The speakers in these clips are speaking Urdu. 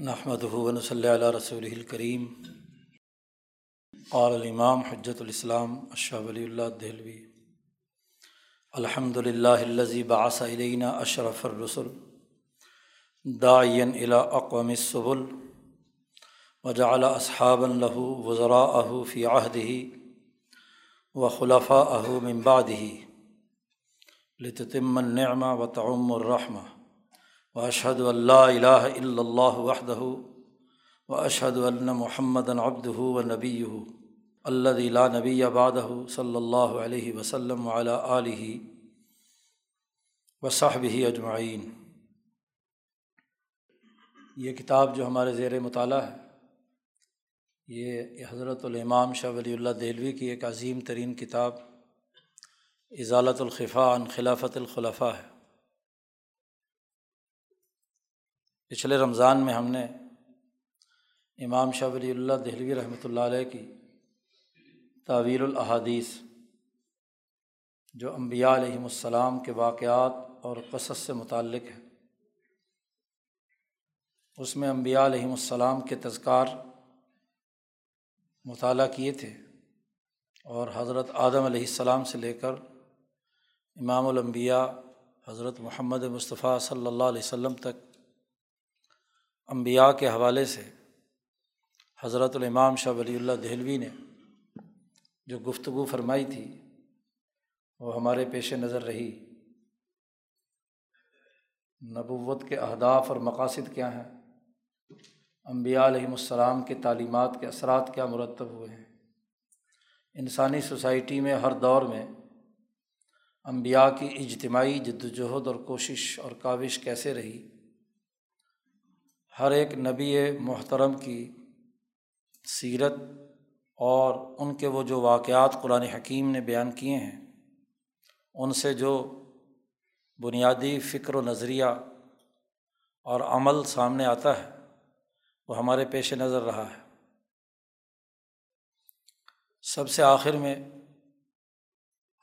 نحمد ہُون صلی اللہ رسول الکریم قال الامام حجت الاسلام اشہ ولی اللہ دہلوی الحمد للہ الزی باص علینہ اشرف الرسول داعین الا اقوام صبل وجعل اصحاب الہ وضراء اہو فی عہدہ و خلفاء اہو من بعدہ لتتم النعمہ و تعم الرحمہ و اشہد اللہ الہ الا اللہ وحدہ و اشہد اللہ محمد ابد و نبی اللہ لا نبی بادہ صلی اللہ علیہ وسلم علیٰ علیہ و صحب اجمعین یہ کتاب جو ہمارے زیر مطالعہ ہے، یہ حضرت الامام شاہ ولی اللہ دہلوی کی ایک عظیم ترین کتاب اضالت الخفا عن خلافت الخلفاء ہے۔ پچھلے رمضان میں ہم نے امام شاہ ولی اللہ دہلوی رحمۃ اللہ علیہ کی تعویر الحادیث جو امبیا علیہم السلام کے واقعات اور قصص سے متعلق ہے اس میں امبیا علیہم السلام کے تذکار مطالعہ کیے تھے اور حضرت آدم علیہ السلام سے لے کر امام الانبیاء حضرت محمد مصطفیٰ صلی اللہ علیہ وسلم تک امبیا کے حوالے سے حضرت الامام شاہ ولی اللہ دہلوی نے جو گفتگو فرمائی تھی، وہ ہمارے پیش نظر رہی۔ نبوت کے اہداف اور مقاصد کیا ہیں؟ امبیا علیہم السلام کے تعلیمات کے اثرات کیا مرتب ہوئے ہیں؟ انسانی سوسائٹی میں ہر دور میں امبیا کی اجتماعی جد وجہد اور کوشش اور کاوش کیسے رہی؟ ہر ایک نبی محترم کی سیرت اور ان کے وہ جو واقعات قرآن حکیم نے بیان کیے ہیں، ان سے جو بنیادی فکر و نظریہ اور عمل سامنے آتا ہے، وہ ہمارے پیش نظر رہا ہے۔ سب سے آخر میں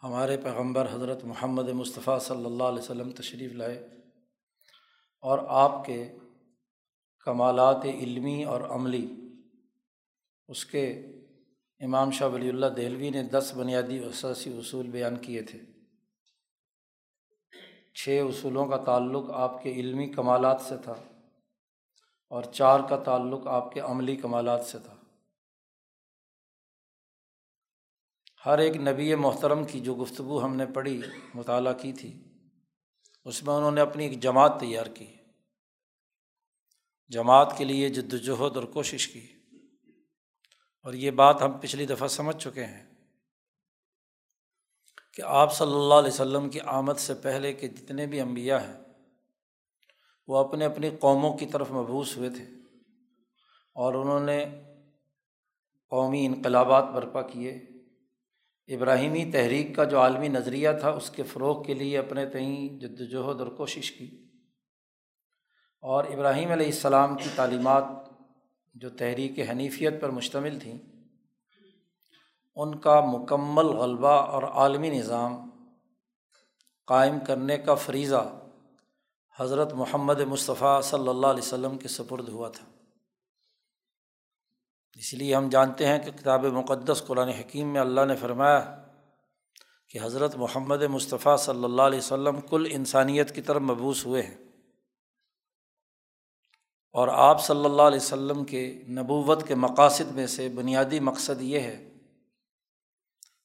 ہمارے پیغمبر حضرت محمد مصطفیٰ صلی اللہ علیہ وسلم تشریف لائے اور آپ کے کمالات علمی اور عملی۔ اس کے امام شاہ ولی اللہ دہلوی نے دس بنیادی اساسی اصول بیان کیے تھے۔ چھ اصولوں کا تعلق آپ کے علمی کمالات سے تھا اور چار کا تعلق آپ کے عملی کمالات سے تھا۔ ہر ایک نبی محترم کی جو گفتگو ہم نے پڑھی، مطالعہ کی تھی، اس میں انہوں نے اپنی ایک جماعت تیار کی۔ جماعت کے لیے جد وجہد اور کوشش کی۔ اور یہ بات ہم پچھلی دفعہ سمجھ چکے ہیں کہ آپ صلی اللہ علیہ وسلم کی آمد سے پہلے کے جتنے بھی انبیاء ہیں، وہ اپنے اپنی قوموں کی طرف مبوس ہوئے تھے اور انہوں نے قومی انقلابات برپا کیے۔ ابراہیمی تحریک کا جو عالمی نظریہ تھا، اس کے فروغ کے لیے اپنے تئیں جد وجہد اور کوشش کی۔ اور ابراہیم علیہ السلام کی تعلیمات جو تحریک حنیفیت پر مشتمل تھیں، ان کا مکمل غلبہ اور عالمی نظام قائم کرنے کا فریضہ حضرت محمد مصطفیٰ صلی اللہ علیہ وسلم کے سپرد ہوا تھا۔ اس لیے ہم جانتے ہیں کہ کتاب مقدس قرآن حکیم میں اللہ نے فرمایا کہ حضرت محمد مصطفیٰ صلی اللہ علیہ وسلم کل انسانیت کی طرف مبوس ہوئے ہیں۔ اور آپ صلی اللہ علیہ وسلم کے نبوت کے مقاصد میں سے بنیادی مقصد یہ ہے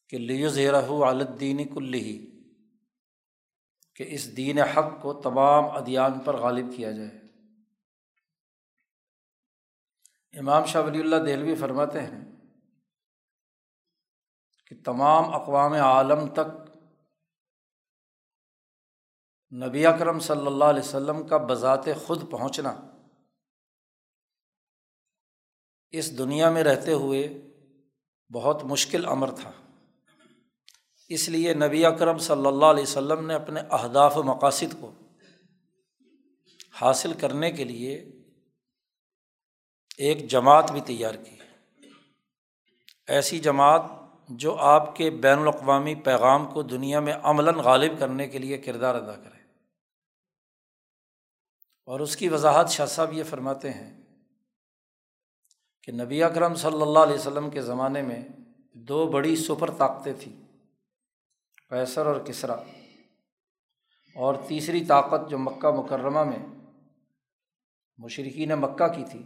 کہ لیوز رہ عالدین کل ہی کہ اس دین حق کو تمام ادیان پر غالب کیا جائے۔ امام شاہ ولی اللہ دہلوی فرماتے ہیں کہ تمام اقوام عالم تک نبی اکرم صلی اللہ علیہ وسلم کا بذات خود پہنچنا اس دنیا میں رہتے ہوئے بہت مشکل امر تھا۔ اس لیے نبی اکرم صلی اللہ علیہ وسلم نے اپنے اہداف و مقاصد کو حاصل کرنے کے لیے ایک جماعت بھی تیار کی۔ ایسی جماعت جو آپ کے بین الاقوامی پیغام کو دنیا میں عملاً غالب کرنے کے لیے کردار ادا کرے۔ اور اس کی وضاحت شاہ صاحب یہ فرماتے ہیں کہ نبی اکرم صلی اللہ علیہ وسلم کے زمانے میں دو بڑی سپر طاقتیں تھیں، قیصر اور کسرا۔ اور تیسری طاقت جو مکہ مکرمہ میں مشرقین مکہ کی تھی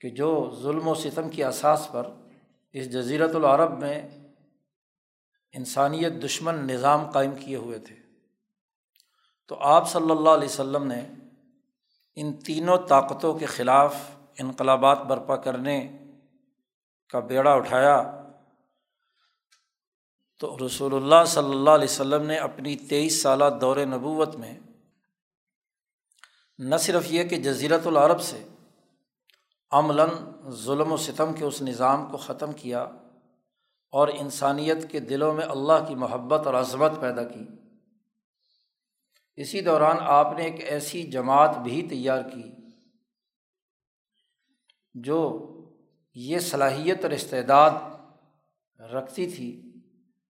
کہ جو ظلم و ستم کی اساس پر اس جزیرت العرب میں انسانیت دشمن نظام قائم کیے ہوئے تھے۔ تو آپ صلی اللہ علیہ وسلم نے ان تینوں طاقتوں کے خلاف انقلابات برپا کرنے کا بیڑا اٹھایا تو رسول اللہ صلی اللہ علیہ وسلم نے اپنی تیئیس سالہ دور نبوت میں نہ صرف یہ کہ جزیرت العرب سے عملاً ظلم و ستم کے اس نظام کو ختم کیا اور انسانیت کے دلوں میں اللہ کی محبت اور عظمت پیدا کی، اسی دوران آپ نے ایک ایسی جماعت بھی تیار کی جو یہ صلاحیت اور استعداد رکھتی تھی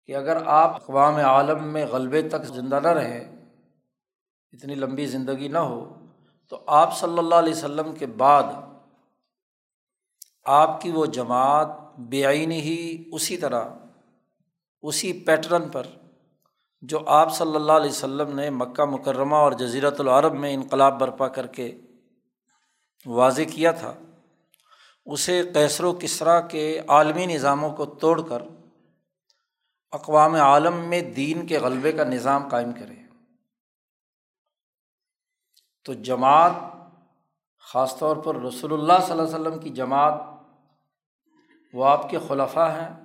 کہ اگر آپ اقوام عالم میں غلبے تک زندہ نہ رہیں، اتنی لمبی زندگی نہ ہو، تو آپ صلی اللہ علیہ وسلم کے بعد آپ کی وہ جماعت بے ہی اسی طرح، اسی پیٹرن پر جو آپ صلی اللہ علیہ وسلم نے مکہ مکرمہ اور جزیرت العرب میں انقلاب برپا کر کے واضح کیا تھا۔ اسے کیسر و کسرا کے عالمی نظاموں کو توڑ کر اقوام عالم میں دین کے غلبے کا نظام قائم کرے۔ تو جماعت، خاص طور پر رسول اللہ صلی اللہ علیہ وسلم کی جماعت، وہ آپ کے خلفہ ہیں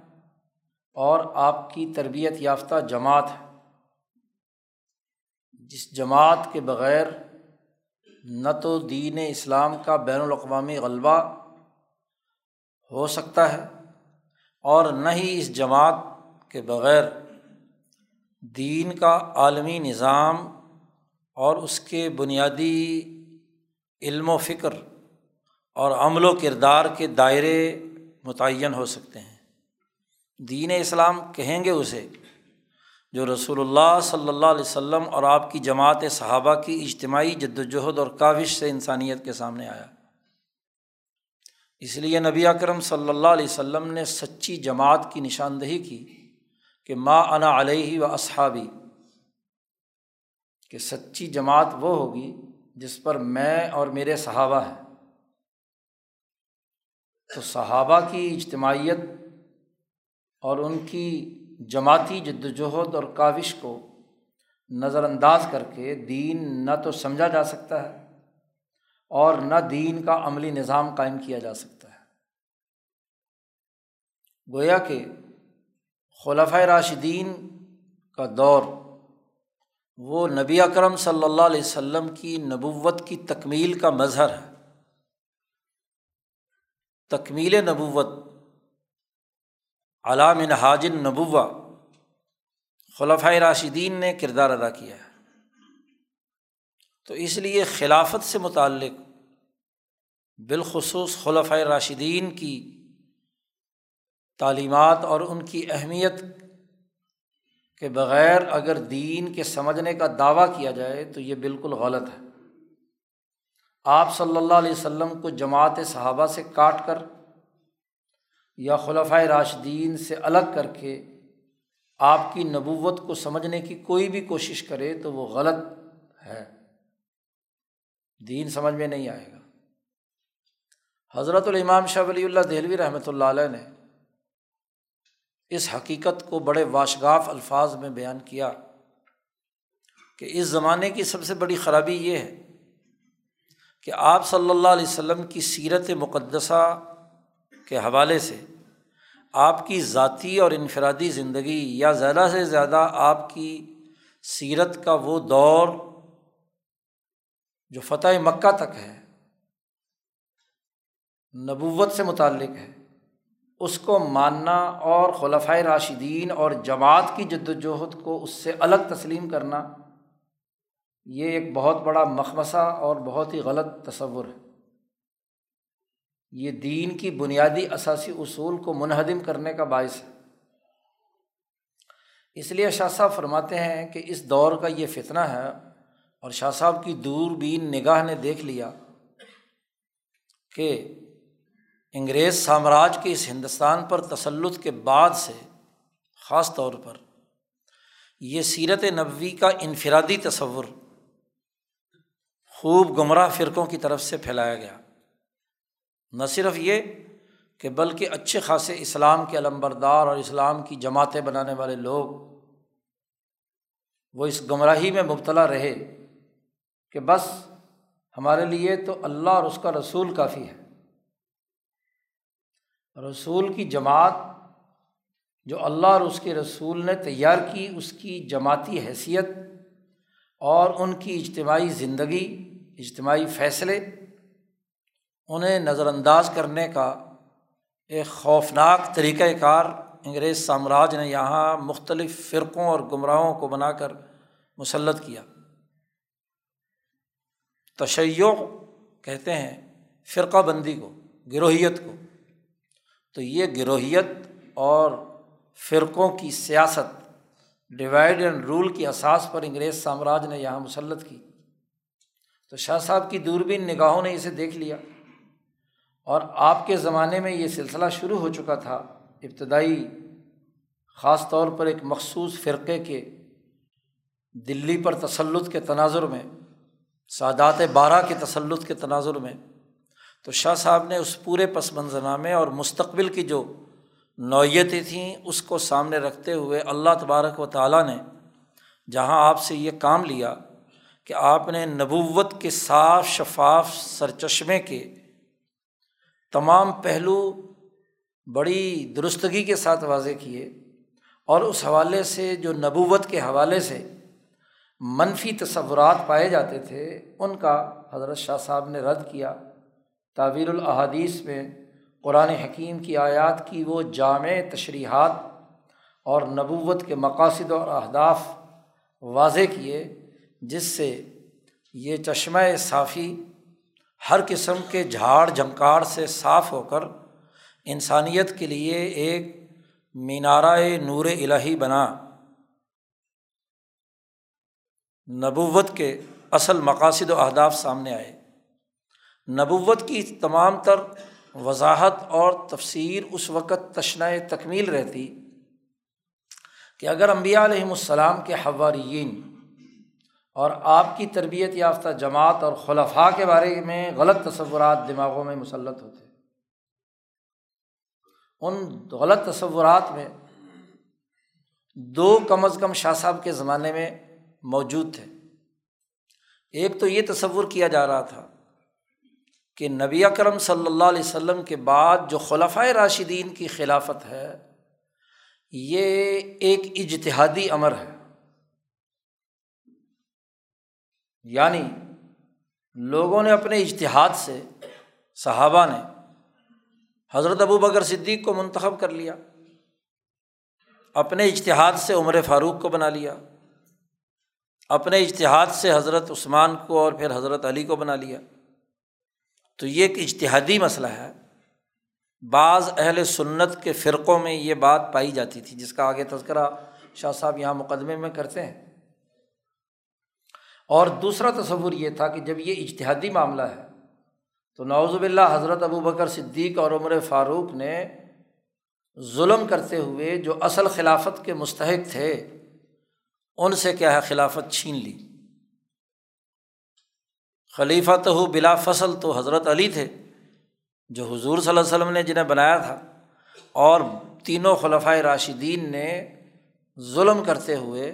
اور آپ کی تربیت یافتہ جماعت ہے۔ جس جماعت کے بغیر نہ تو دین اسلام کا بین الاقوامی غلبہ ہو سکتا ہے اور نہ ہی اس جماعت کے بغیر۔ دین کا عالمی نظام اور اس کے بنیادی علم و فکر اور عمل و کردار کے دائرے متعین ہو سکتے ہیں۔ دین اسلام کہیں گے اسے؟ جو رسول اللہ صلی اللہ علیہ وسلم اور آپ کی جماعت صحابہ کی اجتماعی جد وجہد اور کاوش سے انسانیت کے سامنے آیا۔ اس لیے نبی اکرم صلی اللہ علیہ وسلم نے سچی جماعت کی نشاندہی کی کہ ماں انا علیہ و اصحابی، کہ سچی جماعت وہ ہوگی جس پر میں اور میرے صحابہ ہیں۔ تو صحابہ کی اجتماعیت اور ان کی جماعتی جد وجہد اور کاوش کو نظر انداز کر کے دین نہ تو سمجھا جا سکتا ہے اور نہ دین کا عملی نظام قائم کیا جا سکتا ہے۔ گویا کہ خلفۂ راشدین کا دور، وہ نبی اکرم صلی اللہ علیہ وسلم کی نبوت کی تکمیل کا مظہر ہے۔ تکمیل نبوت علام حاجن نبوا خلفۂ راشدین نے کردار ادا کیا ہے۔ تو اس لیے خلافت سے متعلق بالخصوص خلفۂ راشدین کی تعلیمات اور ان کی اہمیت کے بغیر اگر دین کے سمجھنے کا دعویٰ کیا جائے تو یہ بالکل غلط ہے۔ آپ صلی اللہ علیہ وسلم کو جماعت صحابہ سے کاٹ کر یا خلفۂ راشدین سے الگ کر کے آپ کی نبوت کو سمجھنے کی کوئی بھی کوشش کرے تو وہ غلط ہے۔ دین سمجھ میں نہیں آئے گا۔ حضرت الامام شاہ ولی اللہ دہلوی رحمۃ اللہ علیہ نے اس حقیقت کو بڑے واشگاف الفاظ میں بیان کیا کہ اس زمانے کی سب سے بڑی خرابی یہ ہے کہ آپ صلی اللہ علیہ وسلم کی سیرت مقدسہ کے حوالے سے آپ کی ذاتی اور انفرادی زندگی یا زیادہ سے زیادہ آپ کی سیرت کا وہ دور جو فتح مکہ تک ہے، نبوت سے متعلق ہے، اس کو ماننا اور خلفۂ راشدین اور جماعت کی جد وجہد کو اس سے الگ تسلیم کرنا، یہ ایک بہت بڑا مخمصہ اور بہت ہی غلط تصور ہے۔ یہ دین کی بنیادی اثاثی اصول کو منہدم کرنے کا باعث ہے۔ اس لیے شاہ صاحب فرماتے ہیں کہ اس دور کا یہ فتنہ ہے اور شاہ صاحب کی دور بین نگاہ نے دیکھ لیا کہ انگریز سامراج کے اس ہندوستان پر تسلط کے بعد سے خاص طور پر یہ سیرت نبوی کا انفرادی تصور خوب گمراہ فرقوں کی طرف سے پھیلایا گیا۔ نہ صرف یہ کہ بلکہ اچھے خاصے اسلام کے علم بردار اور اسلام کی جماعتیں بنانے والے لوگ وہ اس گمراہی میں مبتلا رہے۔ کہ بس ہمارے لیے تو اللہ اور اس کا رسول کافی ہے۔ رسول کی جماعت جو اللہ اور اس کے رسول نے تیار کی، اس کی جماعتی حیثیت اور ان کی اجتماعی زندگی، اجتماعی فیصلے، انہیں نظر انداز کرنے کا ایک خوفناک طریقۂ کار انگریز سامراج نے یہاں مختلف فرقوں اور گمراہوں کو بنا کر مسلط کیا۔ تشیع کہتے ہیں، فرقہ بندی کو، گروہیت کو۔ تو یہ گروہیت اور فرقوں کی سیاست ڈیوائڈ اینڈ رول کی اساس پر انگریز سامراج نے یہاں مسلط کی۔ تو شاہ صاحب کی دوربین نگاہوں نے اسے دیکھ لیا۔ اور آپ کے زمانے میں یہ سلسلہ شروع ہو چکا تھا، ابتدائی، خاص طور پر ایک مخصوص فرقے کے دلی پر تسلط کے تناظر میں۔ سادات بارہ کے تسلط کے تناظر میں تو شاہ صاحب نے اس پورے پس منظرنامے اور مستقبل کی جو نوعیتیں تھیں، اس کو سامنے رکھتے ہوئے اللہ تبارک و تعالیٰ نے جہاں آپ سے یہ کام لیا کہ آپ نے نبوت کے صاف شفاف سرچشمے کے تمام پہلو بڑی درستگی کے ساتھ واضح کیے اور اس حوالے سے جو نبوت کے حوالے سے منفی تصورات پائے جاتے تھے، ان کا حضرت شاہ صاحب نے رد کیا۔ تعویر الحادیث میں قرآن حکیم کی آیات کی وہ جامع تشریحات اور نبوت کے مقاصد اور اہداف واضح کیے، جس سے یہ چشمہ صافی ہر قسم کے جھاڑ جھنکار سے صاف ہو کر انسانیت کے لیے ایک مینارہ نور الہی بنا۔ نبوت کے اصل مقاصد و اہداف سامنے آئے۔ نبوت کی تمام تر وضاحت اور تفسیر اس وقت تشنۂ تکمیل رہتی کہ اگر امبیا علیہم السلام کے حوارین اور آپ کی تربیت یافتہ جماعت اور خلفاء کے بارے میں غلط تصورات دماغوں میں مسلط ہوتے، ان غلط تصورات میں دو کم از کم شاہ صاحب کے زمانے میں موجود تھے۔ ایک تو یہ تصور کیا جا رہا تھا کہ نبی اکرم صلی اللہ علیہ وسلم کے بعد جو خلفۂ راشدین کی خلافت ہے، یہ ایک اجتہادی امر ہے۔ یعنی لوگوں نے اپنے اجتہاد سے صحابہ نے حضرت ابو بکر صدیق کو منتخب کر لیا، اپنے اشتہاد سے عمر فاروق کو بنا لیا۔ اپنے اشتہاد سے حضرت عثمان کو اور پھر حضرت علی کو بنا لیا۔ تو یہ ایک اشتہادی مسئلہ ہے۔ بعض اہل سنت کے فرقوں میں یہ بات پائی جاتی تھی، جس کا آگے تذکرہ شاہ صاحب یہاں مقدمے میں کرتے ہیں۔ اور دوسرا تصور یہ تھا کہ جب یہ اجتہادی معاملہ ہے، تو نوز باللہ حضرت ابو بکر صدیق اور عمر فاروق نے ظلم کرتے ہوئے جو اصل خلافت کے مستحق تھے ان سے کیا ہے؟ خلافت چھین لی۔ خلیفہ تو ہو بلا فصل تو حضرت علی تھے، جو حضور صلی اللہ علیہ وسلم نے جنہیں بنایا تھا۔ اور تینوں خلفۂ راشدین نے ظلم کرتے ہوئے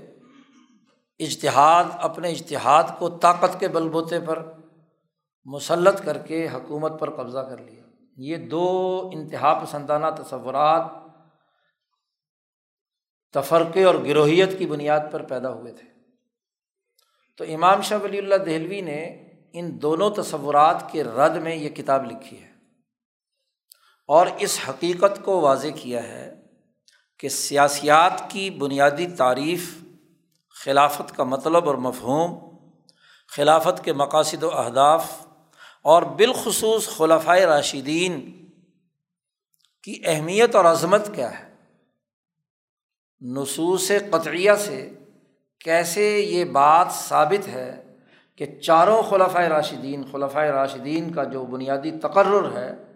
اجتہاد، اپنے اشتہاد کو طاقت کے بل بوتے پر مسلط کر کے حکومت پر قبضہ کر لیا۔ یہ دو انتہا پسندانہ تصورات تفرقے اور گروہیت کی بنیاد پر پیدا ہوئے تھے۔ تو امام شاہ ولی اللہ دہلوی نے ان دونوں تصورات کے رد میں یہ کتاب لکھی ہے۔ اور اس حقیقت کو واضح کیا ہے کہ سیاسیات کی بنیادی تعریف خلافت کا مطلب اور مفہوم، خلافت کے مقاصد و اہداف اور بالخصوص خلافۂ راشدین کی اہمیت اور عظمت کیا ہے۔ نصوص قطعیہ سے کیسے یہ بات ثابت ہے کہ چاروں خلفۂ راشدین خلفۂ راشدین کا جو بنیادی تقرر ہے،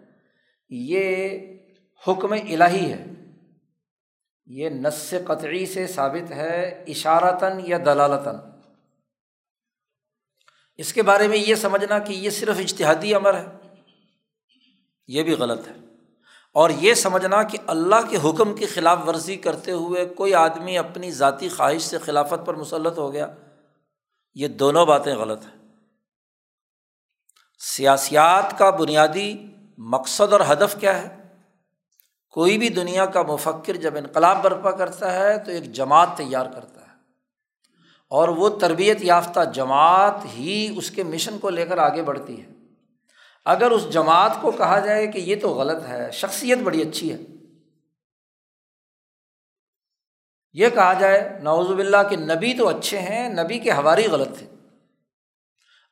یہ حکم الہی ہے۔ یہ نس قطعی سے ثابت ہے اشارتاً یا دلالتاً۔ اس کے بارے میں یہ سمجھنا کہ یہ صرف اجتہادی امر ہے، یہ بھی غلط ہے۔ اور یہ سمجھنا کہ اللہ کے حکم کی خلاف ورزی کرتے ہوئے کوئی آدمی اپنی ذاتی خواہش سے خلافت پر مسلط ہو گیا، یہ دونوں باتیں غلط ہیں۔ سیاسیات کا بنیادی مقصد اور ہدف کیا ہے؟ کوئی بھی دنیا کا مفکر جب انقلاب برپا کرتا ہے تو ایک جماعت تیار کرتا ہے۔ اور وہ تربیت یافتہ جماعت ہی اس کے مشن کو لے کر آگے بڑھتی ہے۔ اگر اس جماعت کو کہا جائے کہ یہ تو غلط ہے، شخصیت بڑی اچھی ہے۔ یہ کہا جائے نوز باللہ کہ نبی تو اچھے ہیں، نبی کے ہواری غلط تھے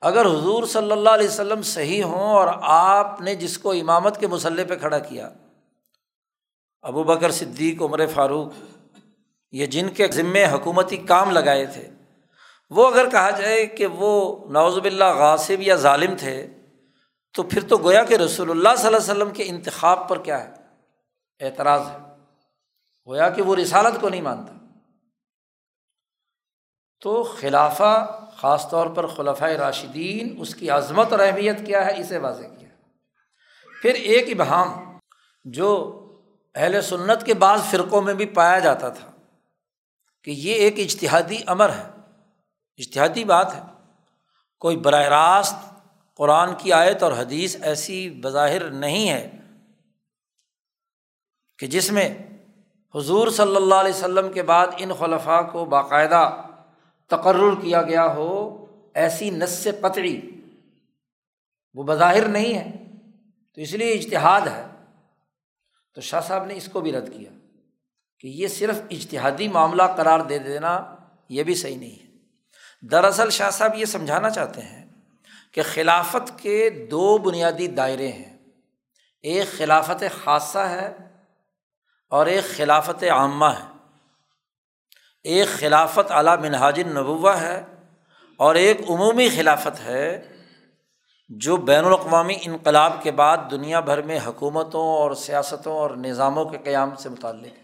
اگر حضور صلی اللہ علیہ وسلم صحیح ہوں اور آپ نے جس کو امامت کے مسلح پہ کھڑا کیا، ابو بکر صدیق، عمر فاروق، یہ جن کے ذمے حکومتی کام لگائے تھے، وہ اگر کہا جائے کہ وہ نوز باللہ غاصب یا ظالم تھے تو پھر تو گویا کہ رسول اللہ صلی اللہ علیہ وسلم کے انتخاب پر کیا ہے؟ اعتراض ہے۔ گویا کہ وہ رسالت کو نہیں مانتا۔ تو خلافہ خاص طور پر خلفۂ راشدین، اس کی عظمت اور اہمیت کیا ہے؟ اسے واضح کیا۔ پھر ایک ابہام جو اہل سنت کے بعض فرقوں میں بھی پایا جاتا تھا کہ یہ ایک اجتہادی امر ہے۔ اجتہادی بات ہے۔ کوئی براہ راست قرآن کی آیت اور حدیث ایسی بظاہر نہیں ہے کہ جس میں حضور صلی اللہ علیہ وسلم کے بعد ان خلفاء کو باقاعدہ تقرر کیا گیا ہو، ایسی نس قطعی وہ بظاہر نہیں ہے، تو اس لیے اجتہاد ہے۔ تو شاہ صاحب نے اس کو بھی رد کیا کہ یہ صرف اجتہادی معاملہ قرار دے دینا یہ بھی صحیح نہیں ہے۔ دراصل شاہ صاحب یہ سمجھانا چاہتے ہیں کہ خلافت کے دو بنیادی دائرے ہیں۔ ایک خلافت خاصہ ہے اور ایک خلافت عامہ ہے۔ ایک خلافت اعلیٰ منہاج نبوہ ہے اور ایک عمومی خلافت ہے جو بین الاقوامی انقلاب کے بعد دنیا بھر میں حکومتوں اور سیاستوں اور نظاموں کے قیام سے متعلق ہے۔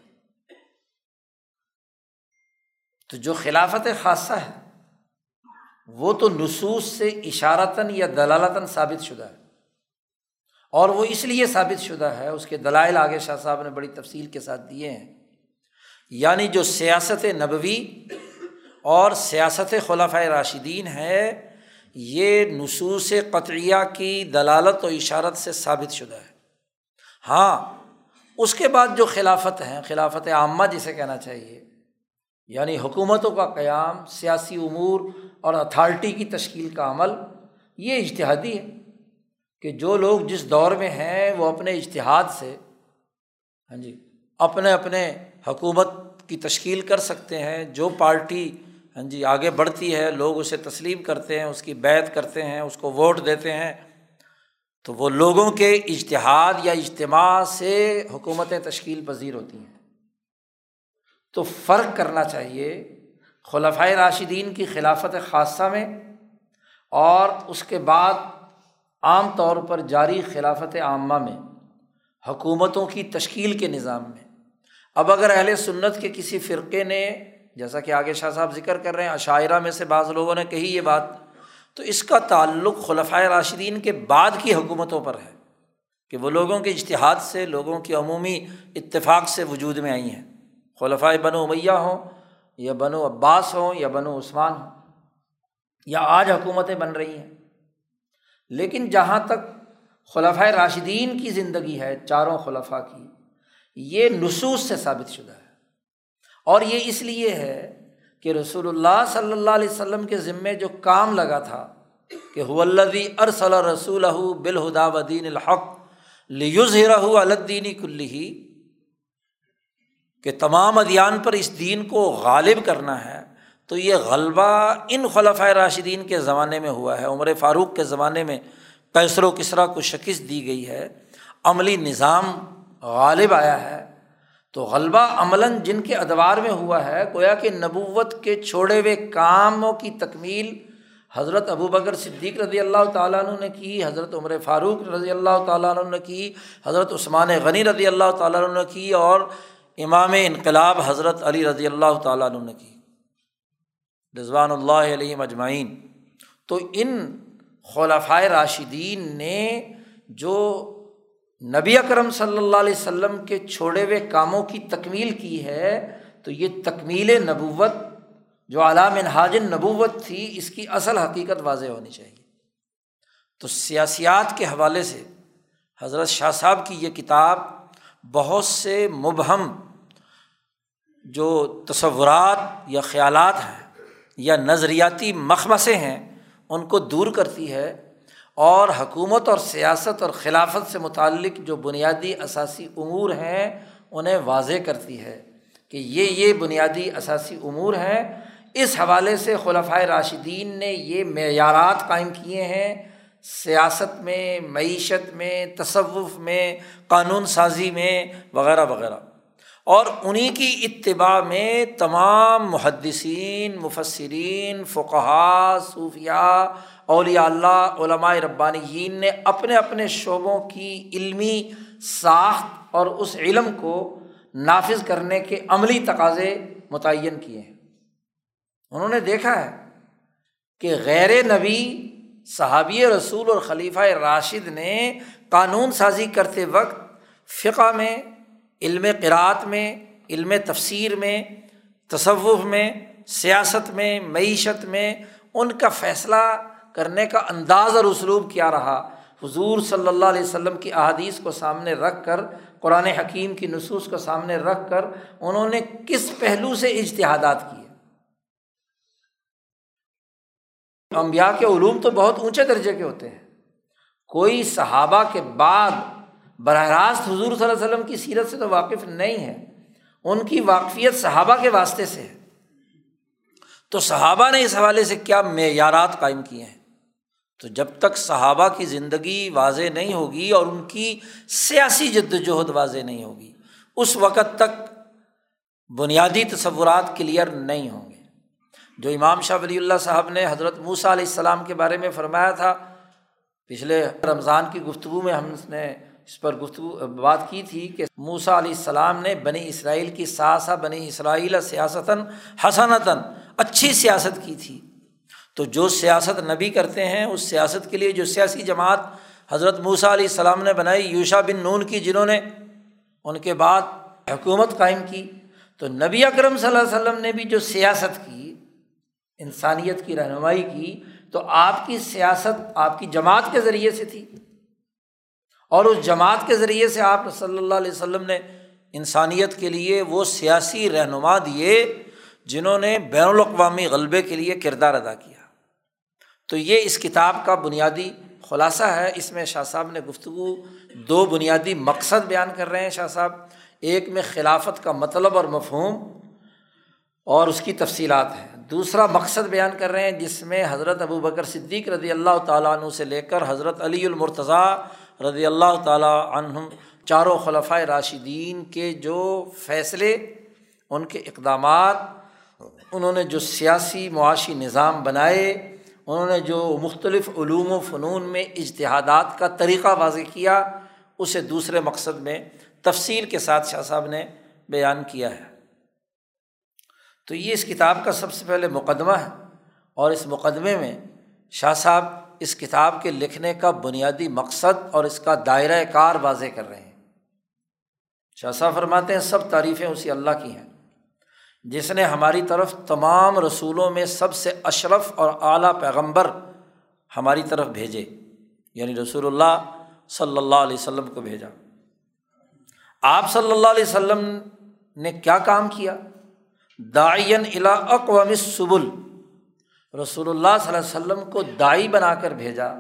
تو جو خلافت خاصہ ہے وہ تو نصوص سے اشارتاً یا دلالتاً ثابت شدہ ہے۔ اور وہ اس لیے ثابت شدہ ہے، اس کے دلائل آگے شاہ صاحب نے بڑی تفصیل کے ساتھ دیے ہیں۔ یعنی جو سیاست نبوی اور سیاست خلاف راشدین ہے، یہ نصوص قطریہ کی دلالت و اشارت سے ثابت شدہ ہے۔ ہاں اس کے بعد جو خلافت ہیں، خلافت عامہ جسے کہنا چاہیے یعنی حکومتوں کا قیام، سیاسی امور اور اتھارٹی کی تشکیل کا عمل یہ اشتہادی ہے کہ جو لوگ جس دور میں ہیں وہ اپنے اشتہاد سے ہاں جی اپنے اپنے حکومت کی تشکیل کر سکتے ہیں، جو پارٹی ہاں جی آگے بڑھتی ہے، لوگ اسے تسلیم کرتے ہیں، اس کی بیت کرتے ہیں، اس کو ووٹ دیتے ہیں، تو وہ لوگوں کے اشتہاد یا اجتماع سے حکومتیں تشکیل پذیر ہوتی ہیں۔ تو فرق کرنا چاہیے خلفۂ راشدین کی خلافت خاصہ میں اور اس کے بعد عام طور پر جاری خلافت عامہ میں، حکومتوں کی تشکیل کے نظام میں۔ اب اگر اہل سنت کے کسی فرقے نے، جیسا کہ آگے شاہ صاحب ذکر کر رہے ہیں، عشاعرہ میں سے بعض لوگوں نے کہی یہ بات، تو اس کا تعلق خلفۂ راشدین کے بعد کی حکومتوں پر ہے کہ وہ لوگوں کے اشتہاد سے، لوگوں کی عمومی اتفاق سے وجود میں آئی ہیں۔ خلفۂ بنو امیہ ہوں یا بنو عباس ہوں یا بنو عثمان ہوں، یا آج حکومتیں بن رہی ہیں۔ لیکن جہاں تک خلفۂ راشدین کی زندگی ہے، چاروں خلفہ کی، یہ نصوص سے ثابت شدہ ہے۔ اور یہ اس لیے ہے کہ رسول اللہ صلی اللہ علیہ وسلم کے ذمے جو کام لگا تھا کہ حلدی ارسل رسول بالہدا ودین الحق لیوز رہو الدینی کلی کہ تمام ادیان پر اس دین کو غالب کرنا ہے، تو یہ غلبہ ان خلفۂ راشدین کے زمانے میں ہوا ہے۔ عمر فاروق کے زمانے میں کیسر و کسرا کو شکست دی گئی ہے۔ عملی نظام غالب آیا ہے۔ تو غلبہ عملاً جن کے ادوار میں ہوا ہے، گویا کہ نبوت کے چھوڑے ہوئے کاموں کی تکمیل حضرت ابو بکر صدیق رضی اللہ تعالیٰ عنہ نے کی، حضرت عمر فاروق رضی اللہ تعالیٰ عنہ نے کی، حضرت عثمان غنی رضی اللہ تعالیٰ عنہ نے کی اور امام انقلاب حضرت علی رضی اللہ تعالیٰ عنہ نے کی۔ رضوان اللہ علیہ مجمعین تو ان خلفۂ راشدین نے جو نبی اکرم صلی اللہ علیہ وسلم کے چھوڑے ہوئے کاموں کی تکمیل کی ہے، تو یہ تکمیل نبوت جو علام انحاج نبوت تھی، اس کی اصل حقیقت واضح ہونی چاہیے۔ تو سیاسیات کے حوالے سے حضرت شاہ صاحب کی یہ کتاب بہت سے مبہم جو تصورات یا خیالات ہیں یا نظریاتی مخمسے ہیں، ان کو دور کرتی ہے اور حکومت اور سیاست اور خلافت سے متعلق جو بنیادی اثاثی امور ہیں، انہیں واضح کرتی ہے کہ یہ یہ بنیادی اثاثی امور ہیں۔ اس حوالے سے خلفۂ راشدین نے یہ معیارات قائم کیے ہیں۔ سیاست میں، معیشت میں، تصوف میں، قانون سازی میں، وغیرہ وغیرہ۔ اور انہیں کی اتباع میں تمام محدثین مفصرین فقہ صوفیہ اولیاء اللہ، علماء ربانیین نے اپنے اپنے شعبوں کی علمی ساخت اور اس علم کو نافذ کرنے کے عملی تقاضے متعین کیے ہیں۔ انہوں نے دیکھا ہے کہ غیر نبی صحابی رسول اور خلیفہ راشد نے قانون سازی کرتے وقت فقہ میں علم قرأت میں، علم تفسیر میں، تصوف میں، سیاست میں، معیشت میں ان کا فیصلہ کرنے کا انداز اور اسلوب کیا رہا۔ حضور صلی اللہ علیہ وسلم کی احادیث کو سامنے رکھ کر، قرآن حکیم کی نصوص کو سامنے رکھ کر انہوں نے کس پہلو سے اجتہادات کیے؟ امبیا کے علوم تو بہت اونچے درجے کے ہوتے ہیں۔ کوئی صحابہ کے بعد براہ راست حضور صلی اللہ علیہ وسلم کی سیرت سے تو واقف نہیں ہے، ان کی واقفیت صحابہ کے واسطے سے ہے۔ تو صحابہ نے اس حوالے سے کیا معیارات قائم کیے ہیں؟ تو جب تک صحابہ کی زندگی واضح نہیں ہوگی اور ان کی سیاسی جد وجہد واضح نہیں ہوگی، اس وقت تک بنیادی تصورات کلیئر نہیں ہوں گے۔ جو امام شاہ ولی اللہ صاحب نے حضرت موسیٰ علیہ السلام کے بارے میں فرمایا تھا، پچھلے رمضان کی گفتگو میں ہم نے اس پر گفتگو، بات کی تھی کہ موسا علیہ السلام نے بنی اسرائیل کی ساسا بنی اسرائیل سیاستاً حسنتاً اچھی سیاست کی تھی۔ تو جو سیاست نبی کرتے ہیں، اس سیاست کے لیے جو سیاسی جماعت حضرت موسیٰ علیہ السلام نے بنائی یوشا بن نون کی، جنہوں نے ان کے بعد حکومت قائم کی، تو نبی اکرم صلی اللہ علیہ وسلم نے بھی جو سیاست کی، انسانیت کی رہنمائی کی، تو آپ کی سیاست آپ کی جماعت کے ذریعے سے تھی۔ اور اس جماعت کے ذریعے سے آپ صلی اللہ علیہ وسلم نے انسانیت کے لیے وہ سیاسی رہنما دیے جنہوں نے بین الاقوامی غلبے کے لیے کردار ادا کیا۔ تو یہ اس کتاب کا بنیادی خلاصہ ہے۔ اس میں شاہ صاحب نے گفتگو، دو بنیادی مقصد بیان کر رہے ہیں شاہ صاحب۔ ایک میں خلافت کا مطلب اور مفہوم اور اس کی تفصیلات ہیں۔ دوسرا مقصد بیان کر رہے ہیں جس میں حضرت ابو بکر صدیق رضی اللہ تعالیٰ عنہ سے لے کر حضرت علی المرتضیٰ رضی اللہ تعالیٰ عنہ چاروں خلفۂ راشدین کے جو فیصلے، ان کے اقدامات، انہوں نے جو سیاسی معاشی نظام بنائے، انہوں نے جو مختلف علوم و فنون میں اجتہادات کا طریقہ واضح کیا، اسے دوسرے مقصد میں تفصیل کے ساتھ شاہ صاحب نے بیان کیا ہے۔ تو یہ اس کتاب کا سب سے پہلے مقدمہ ہے اور اس مقدمے میں شاہ صاحب اس کتاب کے لکھنے کا بنیادی مقصد اور اس کا دائرۂ کار واضح کر رہے ہیں۔ شاہ صاحب فرماتے ہیں، سب تعریفیں اسی اللہ کی ہیں۔ جس نے ہماری طرف تمام رسولوں میں سب سے اشرف اور اعلیٰ پیغمبر ہماری طرف بھیجے یعنی رسول اللہ صلی اللہ علیہ وسلم کو بھیجا۔ آپ صلی اللہ علیہ وسلم نے کیا کام کیا؟ دائین الا اقوام سبل رسول اللہ صلی اللہ علیہ وسلم کو دائی بنا کر بھیجا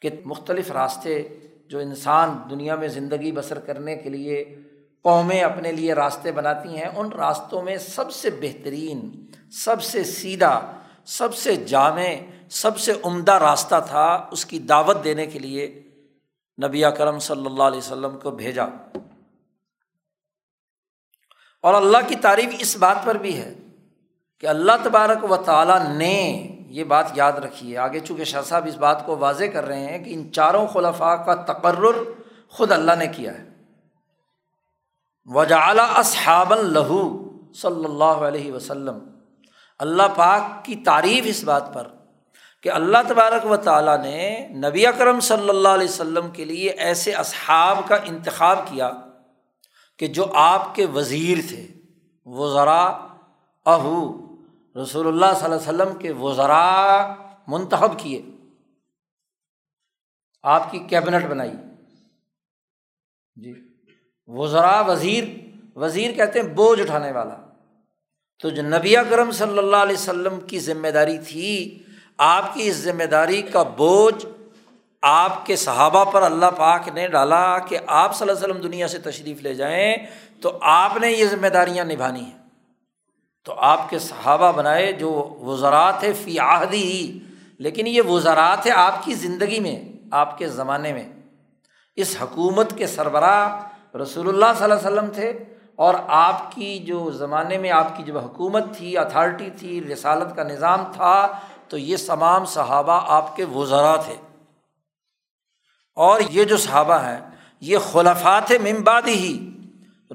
کہ مختلف راستے جو انسان دنیا میں زندگی بسر کرنے کے لیے قومیں اپنے لیے راستے بناتی ہیں، ان راستوں میں سب سے بہترین، سب سے سیدھا، سب سے جامع، سب سے عمدہ راستہ تھا اس کی دعوت دینے کے لیے نبی کرم صلی اللہ علیہ وسلم کو بھیجا۔ اور اللہ کی تعریف اس بات پر بھی ہے کہ اللہ تبارک و تعالیٰ نے یہ بات یاد رکھیے آگے چونکہ شاہ صاحب اس بات کو واضح کر رہے ہیں کہ ان چاروں خلفاء کا تقرر خود اللہ نے کیا ہے۔ وجعلہ اصحاب لہو صلی اللہ علیہ وسلم۔ اللہ پاک کی تعریف اس بات پر کہ اللہ تبارک و تعالیٰ نے نبی اکرم صلی اللہ علیہ وسلم کے لیے ایسے اصحاب کا انتخاب کیا کہ جو آپ کے وزیر تھے۔ وزرا اہو رسول اللہ صلی اللہ علیہ وسلم کے وزراء منتخب کیے۔ آپ کی کیبنٹ بنائی۔ جی۔ وزراء وزیر وزیر کہتے ہیں بوجھ اٹھانے والا۔ تو جو نبی اکرم صلی اللہ علیہ وسلم کی ذمہ داری تھی، آپ کی اس ذمہ داری کا بوجھ آپ کے صحابہ پر اللہ پاک نے ڈالا کہ آپ صلی اللہ علیہ وسلم دنیا سے تشریف لے جائیں تو آپ نے یہ ذمہ داریاں نبھانی ہیں۔ تو آپ کے صحابہ بنائے جو وزرات ہے فی آہدی ہی، لیکن یہ وزرات ہے آپ کی زندگی میں، آپ کے زمانے میں۔ اس حکومت کے سربراہ رسول اللہ صلی اللہ علیہ وسلم تھے اور آپ کی جو زمانے میں آپ کی جو حکومت تھی، اتھارٹی تھی، رسالت کا نظام تھا، تو یہ تمام صحابہ آپ کے وزراء تھے۔ اور یہ جو صحابہ ہیں، یہ خلفات ممباد ہی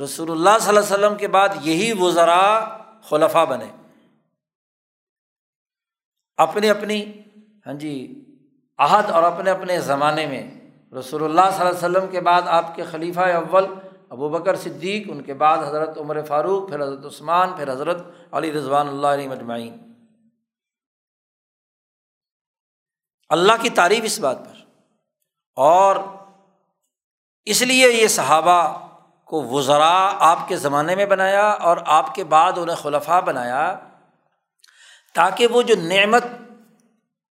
رسول اللہ صلی اللہ علیہ وسلم کے بعد یہی وزراء خلفہ بنے۔ اپنی اپنی ہاں جی عہد اور اپنے اپنے زمانے میں۔ رسول اللہ صلی اللہ علیہ وسلم کے بعد آپ کے خلیفہ اول، ابو بکر صدیق، ان کے بعد حضرت عمر فاروق، پھر حضرت عثمان، پھر حضرت علی رضوان اللہ علیہ مجمعین اللہ کی تعریف اس بات پر۔ اور اس لیے یہ صحابہ کو وزرا آپ کے زمانے میں بنایا اور آپ کے بعد انہیں خلفہ بنایا، تاکہ وہ جو نعمت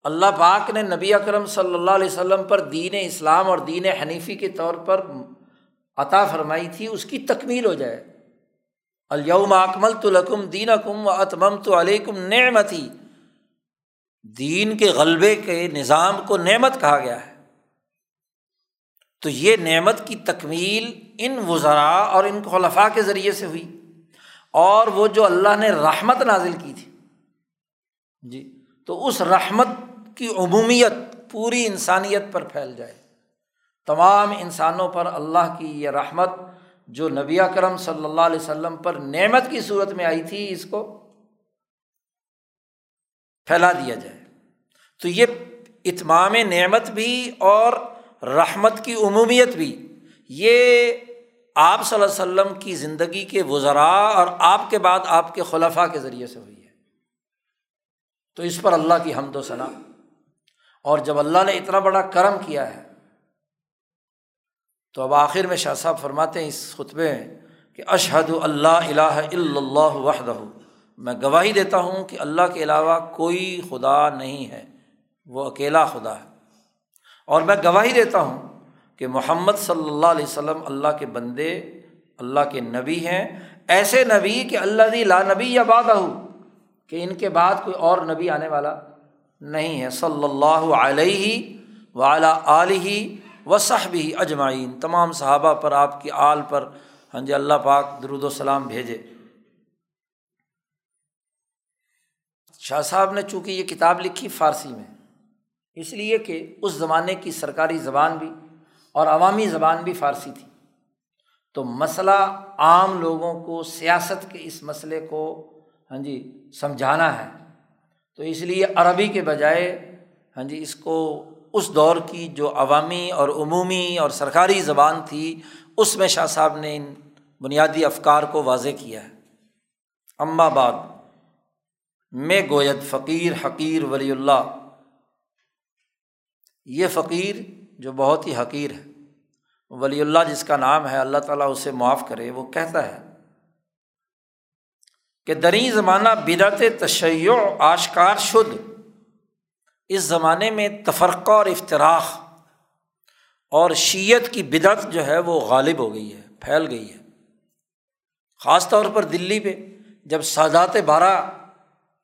اللہ پاک نے نبی اکرم صلی اللہ علیہ وسلم پر دین اسلام اور دین حنیفی کے طور پر عطا فرمائی تھی، اس کی تکمیل ہو جائے۔ الوم اکمل تو لکم دین کم و اتمم تو علیکم نعمتی۔ دین کے غلبے کے نظام کو نعمت کہا گیا ہے۔ تو یہ نعمت کی تکمیل ان وزراء اور ان خلفاء کے ذریعے سے ہوئی اور وہ جو اللہ نے رحمت نازل کی تھی۔ جی تو اس رحمت کی عمومیت پوری انسانیت پر پھیل جائے۔ تمام انسانوں پر اللہ کی یہ رحمت جو نبی کرم صلی اللہ علیہ وسلم پر نعمت کی صورت میں آئی تھی، اس کو پھیلا دیا جائے۔ تو یہ اتمام نعمت بھی اور رحمت کی عمومیت بھی، یہ آپ صلی اللہ علیہ وسلم کی زندگی کے وزراء اور آپ کے بعد آپ کے خلفاء کے ذریعے سے ہوئی ہے۔ تو اس پر اللہ کی حمد و ثنا۔ اور جب اللہ نے اتنا بڑا کرم کیا ہے، تو اب آخر میں شاہ صاحب فرماتے ہیں اس خطبے میں کہ اشہد اللہ الہ اللہ وحدہ۔ میں گواہی دیتا ہوں کہ اللہ کے علاوہ کوئی خدا نہیں ہے، وہ اکیلا خدا ہے۔ اور میں گواہی دیتا ہوں کہ محمد صلی اللہ علیہ وسلم اللہ کے بندے، اللہ کے نبی ہیں۔ ایسے نبی کہ اللہ لا نبی یا بادہ کہ ان کے بعد کوئی اور نبی آنے والا نہیں ہے۔ صلی اللہ علیہ وعلیٰ علیہ و صحبی اجمعین۔ تمام صحابہ پر، آپ کی آل پر ہاں جی اللہ پاک درود و سلام بھیجے۔ شاہ صاحب نے چونکہ یہ کتاب لکھی فارسی میں اس لیے کہ اس زمانے کی سرکاری زبان بھی اور عوامی زبان بھی فارسی تھی۔ تو مسئلہ عام لوگوں کو سیاست کے اس مسئلے کو ہاں جی سمجھانا ہے۔ تو اس لیے عربی کے بجائے ہاں جی اس کو اس دور کی جو عوامی اور عمومی اور سرکاری زبان تھی، اس میں شاہ صاحب نے ان بنیادی افکار کو واضح کیا ہے۔ امبا بعد، میں گوید فقیر حقیر ولی اللہ یہ فقیر جو بہت ہی حقیر ہے، ولی اللہ جس کا نام ہے، اللہ تعالیٰ اسے معاف کرے، وہ کہتا ہے کہ دری زمانہ بدعت تشیع، آشکار شد اس زمانے میں تفرقہ اور افطراخ اور شیت کی بدعت جو ہے وہ غالب ہو گئی ہے، پھیل گئی ہے۔ خاص طور پر دلی پہ جب سادات بارہ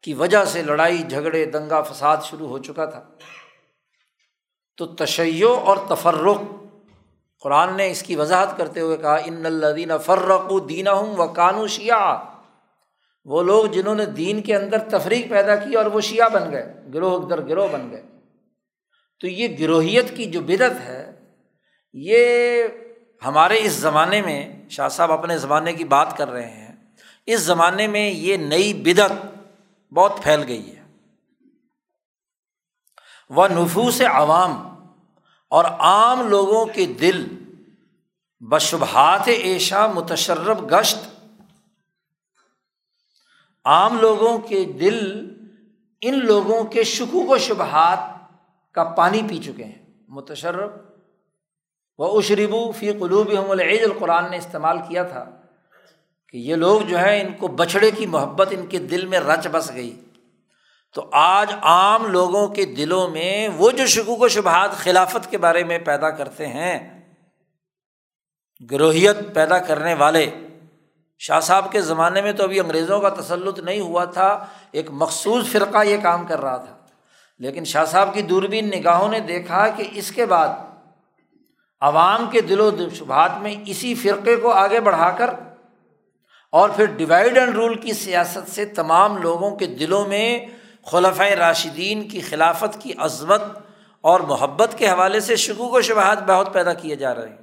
کی وجہ سے لڑائی، جھگڑے، دنگا فساد شروع ہو چکا تھا۔ تو تشیع اور تفرق۔ قرآن نے اس کی وضاحت کرتے ہوئے کہا، ان الدین فرق و دینہ ہوں و کانو شیا وہ لوگ جنہوں نے دین کے اندر تفریق پیدا کی اور وہ شیعہ بن گئے، گروہ در گروہ بن گئے۔ تو یہ گروہیت کی جو بدت ہے، یہ ہمارے اس زمانے میں، شاہ صاحب اپنے زمانے کی بات کر رہے ہیں، اس زمانے میں یہ نئی بدت بہت پھیل گئی ہے۔ وہ نفوس عوام، اور عام لوگوں کے دل، بشبہات ایشا متشرب گشت۔ عام لوگوں کے دل ان لوگوں کے شکوک و شبہات کا پانی پی چکے ہیں۔ متشرب، وہ اشربو فی قلوب العید القرآن نے استعمال کیا تھا کہ یہ لوگ جو ہے ان کو بچھڑے کی محبت، ان کے دل میں رچ بس گئی۔ تو آج عام لوگوں کے دلوں میں وہ جو شکوک و شبہات خلافت کے بارے میں پیدا کرتے ہیں، گروہیت پیدا کرنے والے، شاہ صاحب کے زمانے میں تو ابھی انگریزوں کا تسلط نہیں ہوا تھا، ایک مخصوص فرقہ یہ کام کر رہا تھا۔ لیکن شاہ صاحب کی دوربین نگاہوں نے دیکھا کہ اس کے بعد عوام کے دل و شبہات میں اسی فرقے کو آگے بڑھا کر اور پھر ڈیوائڈ اینڈ رول کی سیاست سے تمام لوگوں کے دلوں میں خلفۂ راشدین کی خلافت کی عظمت اور محبت کے حوالے سے شکوک و شبہات بہت پیدا کیے جا رہے ہیں۔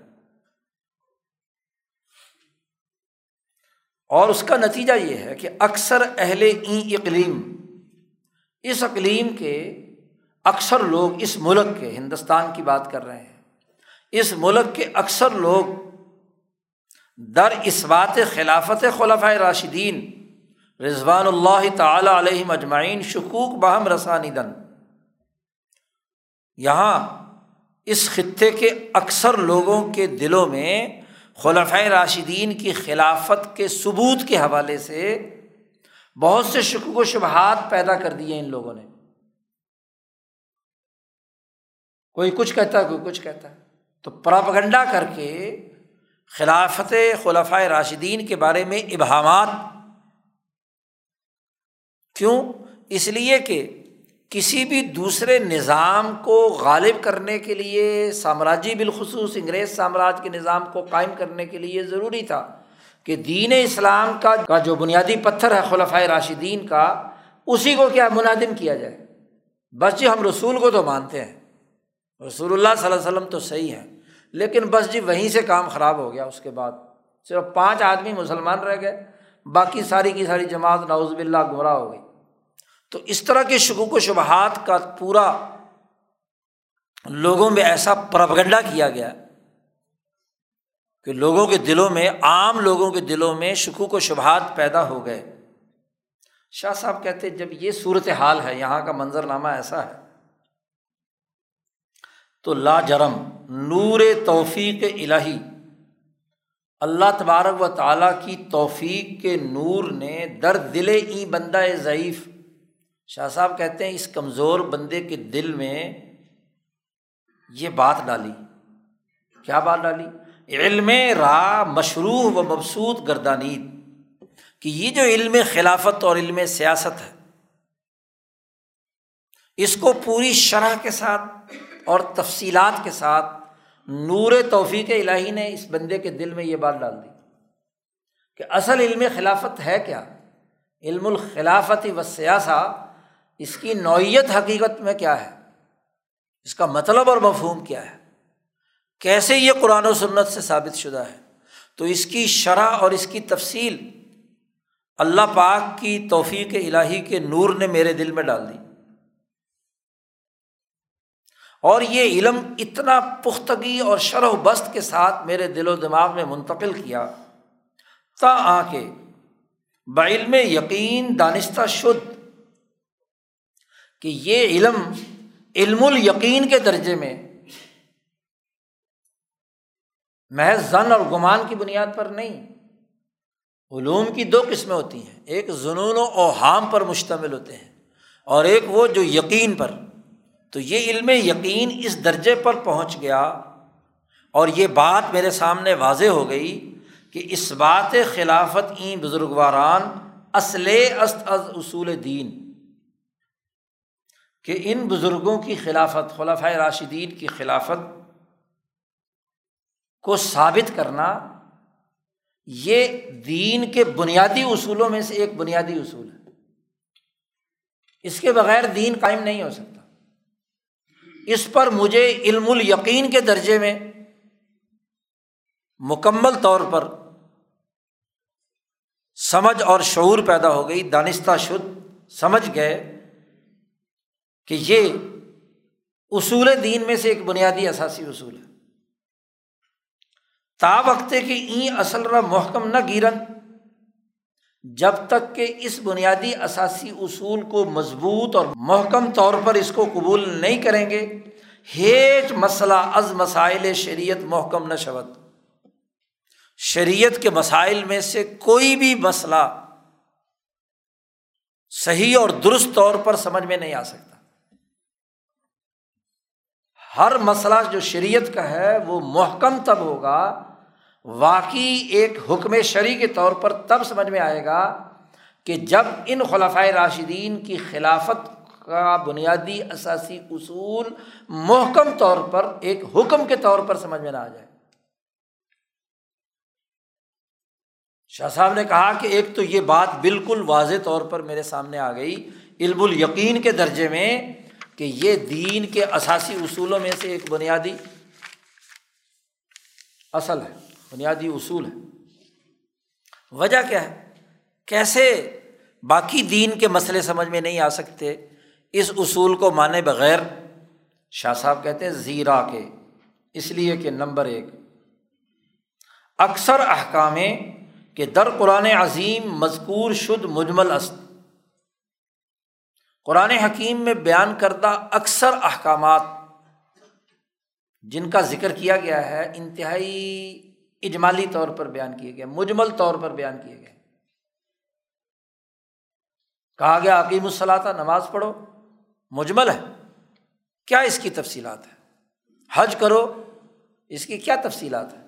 اور اس کا نتیجہ یہ ہے کہ اکثر اہل ای اقلیم، اس اقلیم کے اکثر لوگ اس ملک کے، ہندوستان کی بات کر رہے ہیں۔ اس ملک کے اکثر لوگ در اس بات خلافت خلف راشدین رضوان اللہ تعالیٰ علیہ مجمعین شکوک بہم رسانی دن یہاں اس خطے کے اکثر لوگوں کے دلوں میں خلفۂ راشدین کی خلافت کے ثبوت کے حوالے سے بہت سے شکوک و شبہات پیدا کر دیے ان لوگوں نے۔ کوئی کچھ کہتا ہے، کوئی کچھ کہتا ہے۔ تو پراپگنڈا کر کے خلافت خلفۂ راشدین کے بارے میں ابہامات کیوں؟ اس لیے کہ کسی بھی دوسرے نظام کو غالب کرنے کے لیے سامراجی بالخصوص انگریز سامراج کے نظام کو قائم کرنے کے لیے ضروری تھا کہ دین اسلام کا کا جو بنیادی پتھر ہے خلفۂ راشدین کا، اسی کو کیا منادم کیا جائے؟ بس جی ہم رسول کو تو مانتے ہیں۔ رسول اللہ صلی اللہ علیہ وسلم تو صحیح ہے لیکن بس جی وہیں سے کام خراب ہو گیا اس کے بعد۔ صرف پانچ آدمی مسلمان رہ گئے، باقی ساری کی ساری جماعت نوزب اللہ گمراہ ہو گئی۔ تو اس طرح کے شکوک و شبہات کا پورا لوگوں میں ایسا پرپگنڈا کیا گیا کہ لوگوں کے دلوں میں، عام لوگوں کے دلوں میں شکوک و شبہات پیدا ہو گئے۔ شاہ صاحب کہتے جب یہ صورت حال ہے، یہاں کا منظر نامہ ایسا ہے۔ تو لا جرم، نور توفیق الہی، اللہ تبارک و تعالیٰ کی توفیق کے نور نے در دل ای بندہ ضعیف شاہ صاحب کہتے ہیں، اس کمزور بندے کے دل میں یہ بات ڈالی۔ کیا بات ڈالی؟ علم را مشروع و مبسوط گردانید کہ یہ جو علم خلافت اور علم سیاست ہے، اس کو پوری شرح کے ساتھ اور تفصیلات کے ساتھ نور توفیق الہی نے اس بندے کے دل میں یہ بات ڈال دی۔ کہ اصل علم خلافت ہے کیا؟ علم الخلافت و سیاسہ اس کی نوعیت حقیقت میں کیا ہے؟ اس کا مطلب اور مفہوم کیا ہے؟ کیسے یہ قرآن و سنت سے ثابت شدہ ہے؟ تو اس کی شرح اور اس کی تفصیل اللہ پاک کی توفیق الہی کے نور نے میرے دل میں ڈال دی۔ اور یہ علم اتنا پختگی اور شرح و بست کے ساتھ میرے دل و دماغ میں منتقل کیا، تا آ کے بعلم یقین دانستہ شدھ کہ یہ علم علم الیقین کے درجے میں محض زن اور گمان کی بنیاد پر نہیں، علوم کی دو قسمیں ہوتی ہیں۔ ایک جنون و اوہام پر مشتمل ہوتے ہیں اور ایک وہ جو یقین پر۔ تو یہ علم یقین اس درجے پر پہنچ گیا اور یہ بات میرے سامنے واضح ہو گئی کہ اس بات خلافت این بزرگواران اصل است از اصول دین کہ ان بزرگوں کی خلافت، خلافۂ راشدین کی خلافت کو ثابت کرنا یہ دین کے بنیادی اصولوں میں سے ایک بنیادی اصول ہے۔ اس کے بغیر دین قائم نہیں ہو سکتا۔ اس پر مجھے علم الیقین کے درجے میں مکمل طور پر سمجھ اور شعور پیدا ہو گئی، دانستہ شدھ سمجھ گئے۔ کہ یہ اصول دین میں سے ایک بنیادی اثاثی اصول ہے۔ تا وقت کہ این اصل را محکم نہ گیرن، جب تک کہ اس بنیادی اثاثی اصول کو مضبوط اور محکم طور پر اس کو قبول نہیں کریں گے، ہیچ مسئلہ از مسائل شریعت محکم نہ شبت شریعت کے مسائل میں سے کوئی بھی مسئلہ صحیح اور درست طور پر سمجھ میں نہیں آ سکتا۔ ہر مسئلہ جو شریعت کا ہے وہ محکم تب ہوگا، واقعی ایک حکم شرع کے طور پر تب سمجھ میں آئے گا کہ جب ان خلافۂ راشدین کی خلافت کا بنیادی اثاثی اصول محکم طور پر، ایک حکم کے طور پر سمجھ میں نہ آ جائے۔ شاہ صاحب نے کہا کہ ایک تو یہ بات بالکل واضح طور پر میرے سامنے آ گئی، علم الیقین کے درجے میں کہ یہ دین کے اثاثی اصولوں میں سے ایک بنیادی اصل ہے، بنیادی اصول ہے۔ وجہ کیا ہے؟ کیسے باقی دین کے مسئلے سمجھ میں نہیں آ سکتے؟ اس اصول کو مانے بغیر شاہ صاحب کہتے ہیں زیرا کے۔ اس لیے کہ نمبر ایک، اکثر احکام کہ در قرآن عظیم مذکور شد مجمل است قرآن حکیم میں بیان کردہ اکثر احکامات جن کا ذکر کیا گیا ہے، انتہائی اجمالی طور پر بیان کیے گئے، مجمل طور پر بیان کیے گئے۔ کہا گیا عقیم الصلاح نماز پڑھو، مجمل ہے۔ کیا اس کی تفصیلات ہے حج کرو، اس کی کیا تفصیلات ہے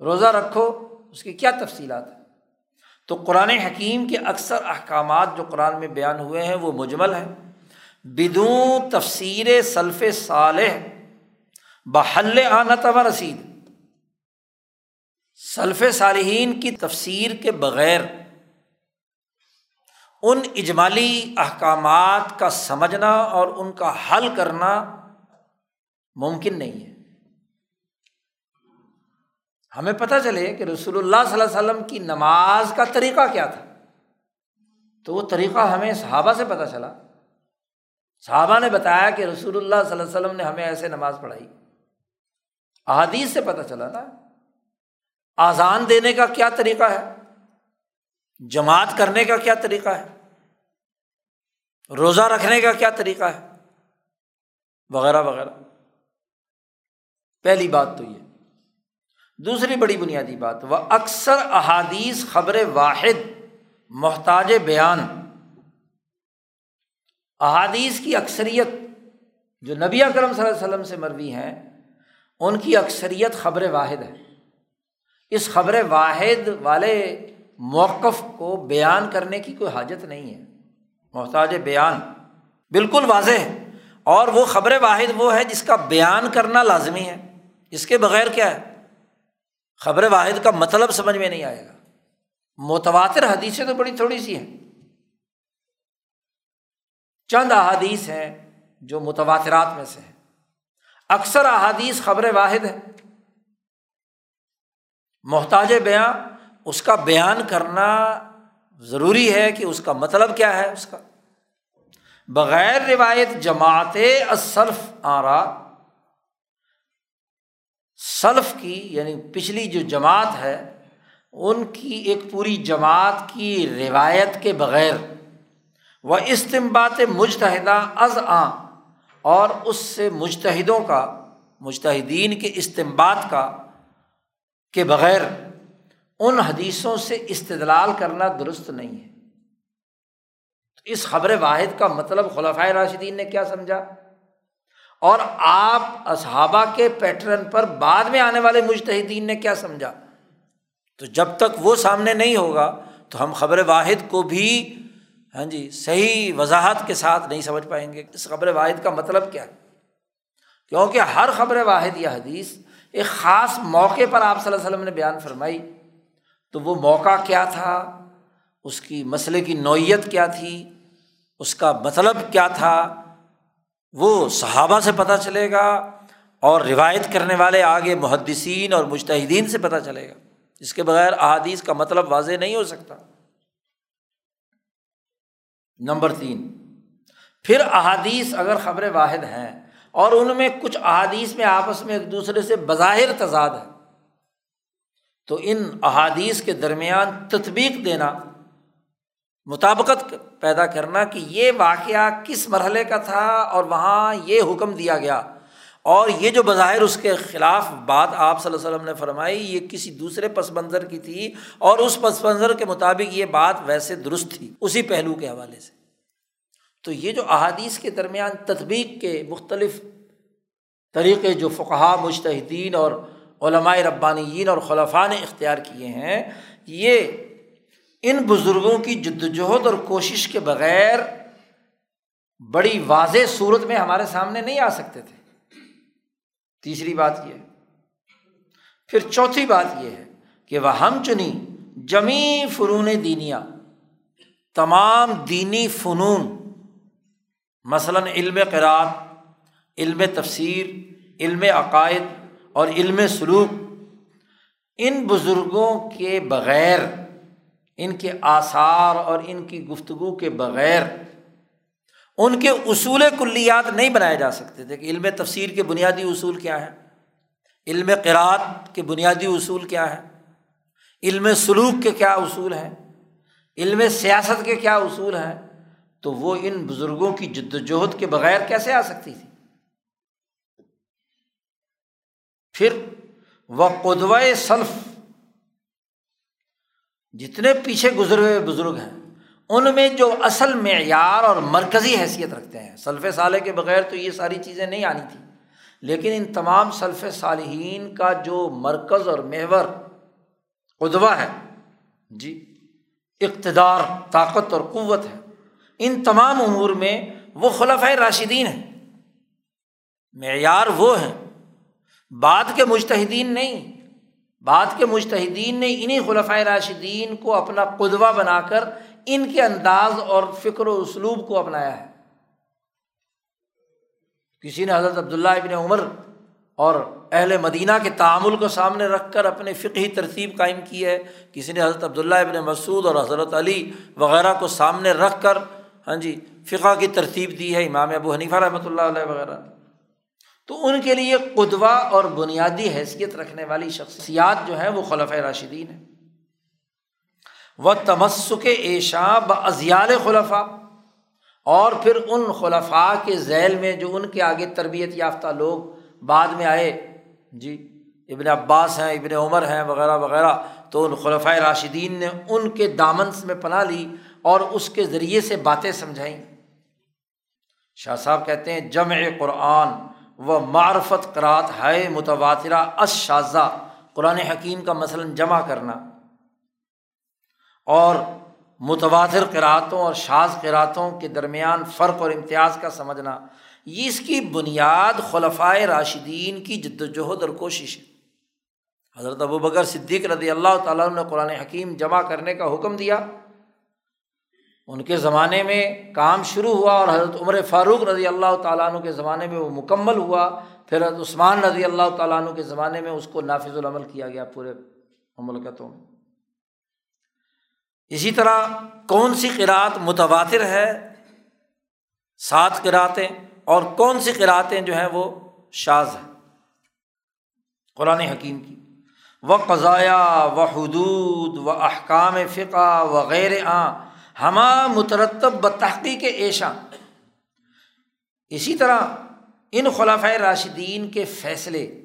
روزہ رکھو، اس کی کیا تفصیلات ہے تو قرآن حکیم کے اکثر احکامات جو قرآن میں بیان ہوئے ہیں وہ مجمل ہیں۔ بدون تفسیر سلف صالح، بحل آنت و رسید۔ سلف صالحین کی تفسیر کے بغیر ان اجمالی احکامات کا سمجھنا اور ان کا حل کرنا ممکن نہیں ہے۔ ہمیں پتہ چلے کہ رسول اللہ صلی اللہ علیہ وسلم کی نماز کا طریقہ کیا تھا۔ تو وہ طریقہ ہمیں صحابہ سے پتہ چلا۔ صحابہ نے بتایا کہ رسول اللہ صلی اللہ علیہ وسلم نے ہمیں ایسے نماز پڑھائی۔ احادیث سے پتہ چلا نا۔ آزان دینے کا کیا طریقہ ہے؟ جماعت کرنے کا کیا طریقہ ہے؟ روزہ رکھنے کا کیا طریقہ ہے؟ وغیرہ وغیرہ۔ پہلی بات تو یہ۔ دوسری بڑی بنیادی بات وہ اکثر احادیث خبر واحد، محتاج بیان۔ احادیث کی اکثریت جو نبی اکرم صلی اللہ علیہ وسلم سے مروی ہیں، ان کی اکثریت خبر واحد ہے۔ اس خبر واحد والے موقف کو بیان کرنے کی کوئی حاجت نہیں ہے۔ محتاج بیان بالکل واضح ہے، اور وہ خبر واحد وہ ہے جس کا بیان کرنا لازمی ہے۔ اس کے بغیر کیا ہے؟ خبر واحد کا مطلب سمجھ میں نہیں آئے گا۔ متواتر حدیثیں تو بڑی تھوڑی سی ہیں۔ چند احادیث ہیں جو متواترات میں سے ہیں۔ اکثر احادیث خبر واحد ہے محتاج بیاں اس کا بیان کرنا ضروری ہے کہ اس کا مطلب کیا ہے اس کا۔ بغیر روایت جماعت اصلف آرا سلف کی یعنی پچھلی جو جماعت ہے، ان کی ایک پوری جماعت کی روایت کے بغیر، وہ استمبات مجتحدہ از آ اور اس سے مجتحدوں کا مجتحدین کے استمباد کا، کے بغیر ان حدیثوں سے استدلال کرنا درست نہیں ہے۔ اس خبر واحد کا مطلب خلافۂ راشدین نے کیا سمجھا؟ اور آپ اصحابہ کے پیٹرن پر بعد میں آنے والے مشتحدین نے کیا سمجھا؟ تو جب تک وہ سامنے نہیں ہوگا، تو ہم خبر واحد کو بھی ہاں جی صحیح وضاحت کے ساتھ نہیں سمجھ پائیں گے۔ اس خبر واحد کا مطلب کیا ہے؟ کیونکہ ہر خبر واحد یا حدیث ایک خاص موقع پر آپ صلی اللہ علیہ وسلم نے بیان فرمائی۔ تو وہ موقع کیا تھا؟ اس کی مسئلے کی نوعیت کیا تھی؟ اس کا مطلب کیا تھا؟ وہ صحابہ سے پتہ چلے گا اور روایت کرنے والے آگے محدثین اور مشتحدین سے پتہ چلے گا۔ اس کے بغیر احادیث کا مطلب واضح نہیں ہو سکتا۔ نمبر تین، پھر احادیث اگر خبر واحد ہیں اور ان میں کچھ احادیث میں آپس میں ایک دوسرے سے بظاہر تضاد ہے تو ان احادیث کے درمیان تطبیق دینا مطابقت پیدا کرنا کہ یہ واقعہ کس مرحلے کا تھا اور وہاں یہ حکم دیا گیا۔ اور یہ جو بظاہر اس کے خلاف بات آپ صلی اللہ علیہ وسلم نے فرمائی، یہ کسی دوسرے پس منظر کی تھی اور اس پس منظر کے مطابق یہ بات ویسے درست تھی، اسی پہلو کے حوالے سے۔ تو یہ جو احادیث کے درمیان تطبیق کے مختلف طریقے جو فقہ مشتحدین اور علمائے ربانیین اور خلفاء نے اختیار کیے ہیں، یہ ان بزرگوں کی جدوجہد اور کوشش کے بغیر بڑی واضح صورت میں ہمارے سامنے نہیں آ سکتے تھے۔ تیسری بات یہ پھر چوتھی بات یہ ہے کہ وہ ہم چنی جمی فنون دینیا تمام دینی فنون، مثلاً علم قرآن، علم تفسیر، علم عقائد اور علم سلوک، ان بزرگوں کے بغیر ان کے آثار اور ان کی گفتگو کے بغیر ان کے اصول کلیات نہیں بنائے جا سکتے۔ تھے کہ علم تفسیر کے بنیادی اصول کیا ہے علم قرآت کے بنیادی اصول کیا ہے علم سلوک کے کیا اصول ہیں؟ علم سیاست کے کیا اصول ہیں؟ تو وہ ان بزرگوں کی جد وجہد کے بغیر کیسے آ سکتی تھی؟ پھر وہ قدوۂ سلف جتنے پیچھے گزرے ہوئے بزرگ ہیں، ان میں جو اصل معیار اور مرکزی حیثیت رکھتے ہیں۔ سلف صالح کے بغیر تو یہ ساری چیزیں نہیں آنی تھیں۔ لیکن ان تمام سلف صالحین کا جو مرکز اور محور قدوہ ہے جی اقتدار، طاقت اور قوت ہے، ان تمام امور میں وہ خلف راشدین ہیں۔ معیار وہ ہیں۔ بعد کے مشتحدین نہیں۔ بعد کے مشتحدین نے انہیں خلفۂ راشدین کو اپنا قدوہ بنا کر ان کے انداز اور فکر و اسلوب کو اپنایا ہے۔ کسی نے حضرت عبداللہ ابن عمر اور اہل مدینہ کے تعامل کو سامنے رکھ کر اپنی فقہی ترتیب قائم کی ہے، کسی نے حضرت عبداللہ ابن مسعود اور حضرت علی وغیرہ کو سامنے رکھ کر ہاں جی فقہ کی ترتیب دی ہے، امام ابو حنیفہ رحمۃ اللہ علیہ وغیرہ۔ تو ان کے لیے قدوہ اور بنیادی حیثیت رکھنے والی شخصیات جو ہیں وہ خلف راشدین ہیں۔ وہ تمسک ایشا ب ازیال خلفا اور پھر ان خلفاء کے ذیل میں جو ان کے آگے تربیت یافتہ لوگ بعد میں آئے۔ جی ابن عباس ہیں، ابن عمر ہیں، وغیرہ وغیرہ۔ تو ان خلفۂ راشدین نے ان کے دامنس میں پناہ لی اور اس کے ذریعے سے باتیں سمجھائیں۔ شاہ صاحب کہتے ہیں جمع قرآن۔ و معرفت قرات ہے متواترہ اس شاذہ قرآن حکیم کا مثلاً جمع کرنا۔ اور متواتر قراتوں اور شاذ قراتوں کے درمیان فرق اور امتیاز کا سمجھنا، یہ اس کی بنیاد خلفۂ راشدین کی جد وجہد اور کوشش ہے۔ حضرت ابو بکر صدیق رضی اللہ تعالیٰ نے قرآن حکیم جمع کرنے کا حکم دیا۔ ان کے زمانے میں کام شروع ہوا اور حضرت عمر فاروق رضی اللہ تعالیٰ عنہ کے زمانے میں وہ مکمل ہوا، پھر حضرت عثمان رضی اللہ تعالیٰ عنہ کے زمانے میں اس کو نافذ العمل کیا گیا پورے مملکتوں میں۔ اسی طرح کون سی قرأت متواتر ہے؟ سات قرأتیں اور کون سی قرأتیں جو ہیں وہ شاز ہیں؟ قرآن حکیم کی۔ و قضایا و حدود و احکام فقہ، وغیرہ۔ آ ہما مترتب بتحقیق ایشا اسی طرح ان خلاف راشدین کے فیصلے،